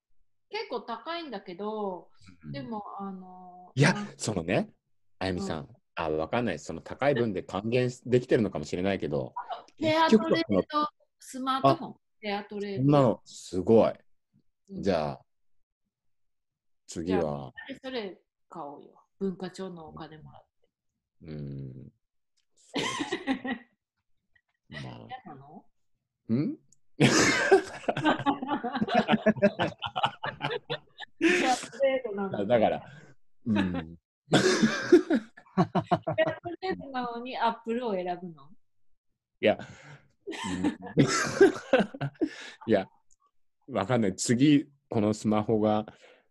結構高いんだけど、うんでも、あの、いやそのね、あゆみさん、あ、わかんない。その高い分で還元できてるのかもしれないけど、ペアトレードスマートフォン。ペアトレード。そんなのすごい。うんじゃあ、次は、それ買おうよ。文化庁のお金もらって。うん。まあ、嫌なの？ん？ペアトレードなのに。だから、うん、アトレードなのにアップルを選ぶの？いや、いや、わかんない。次、このスマホが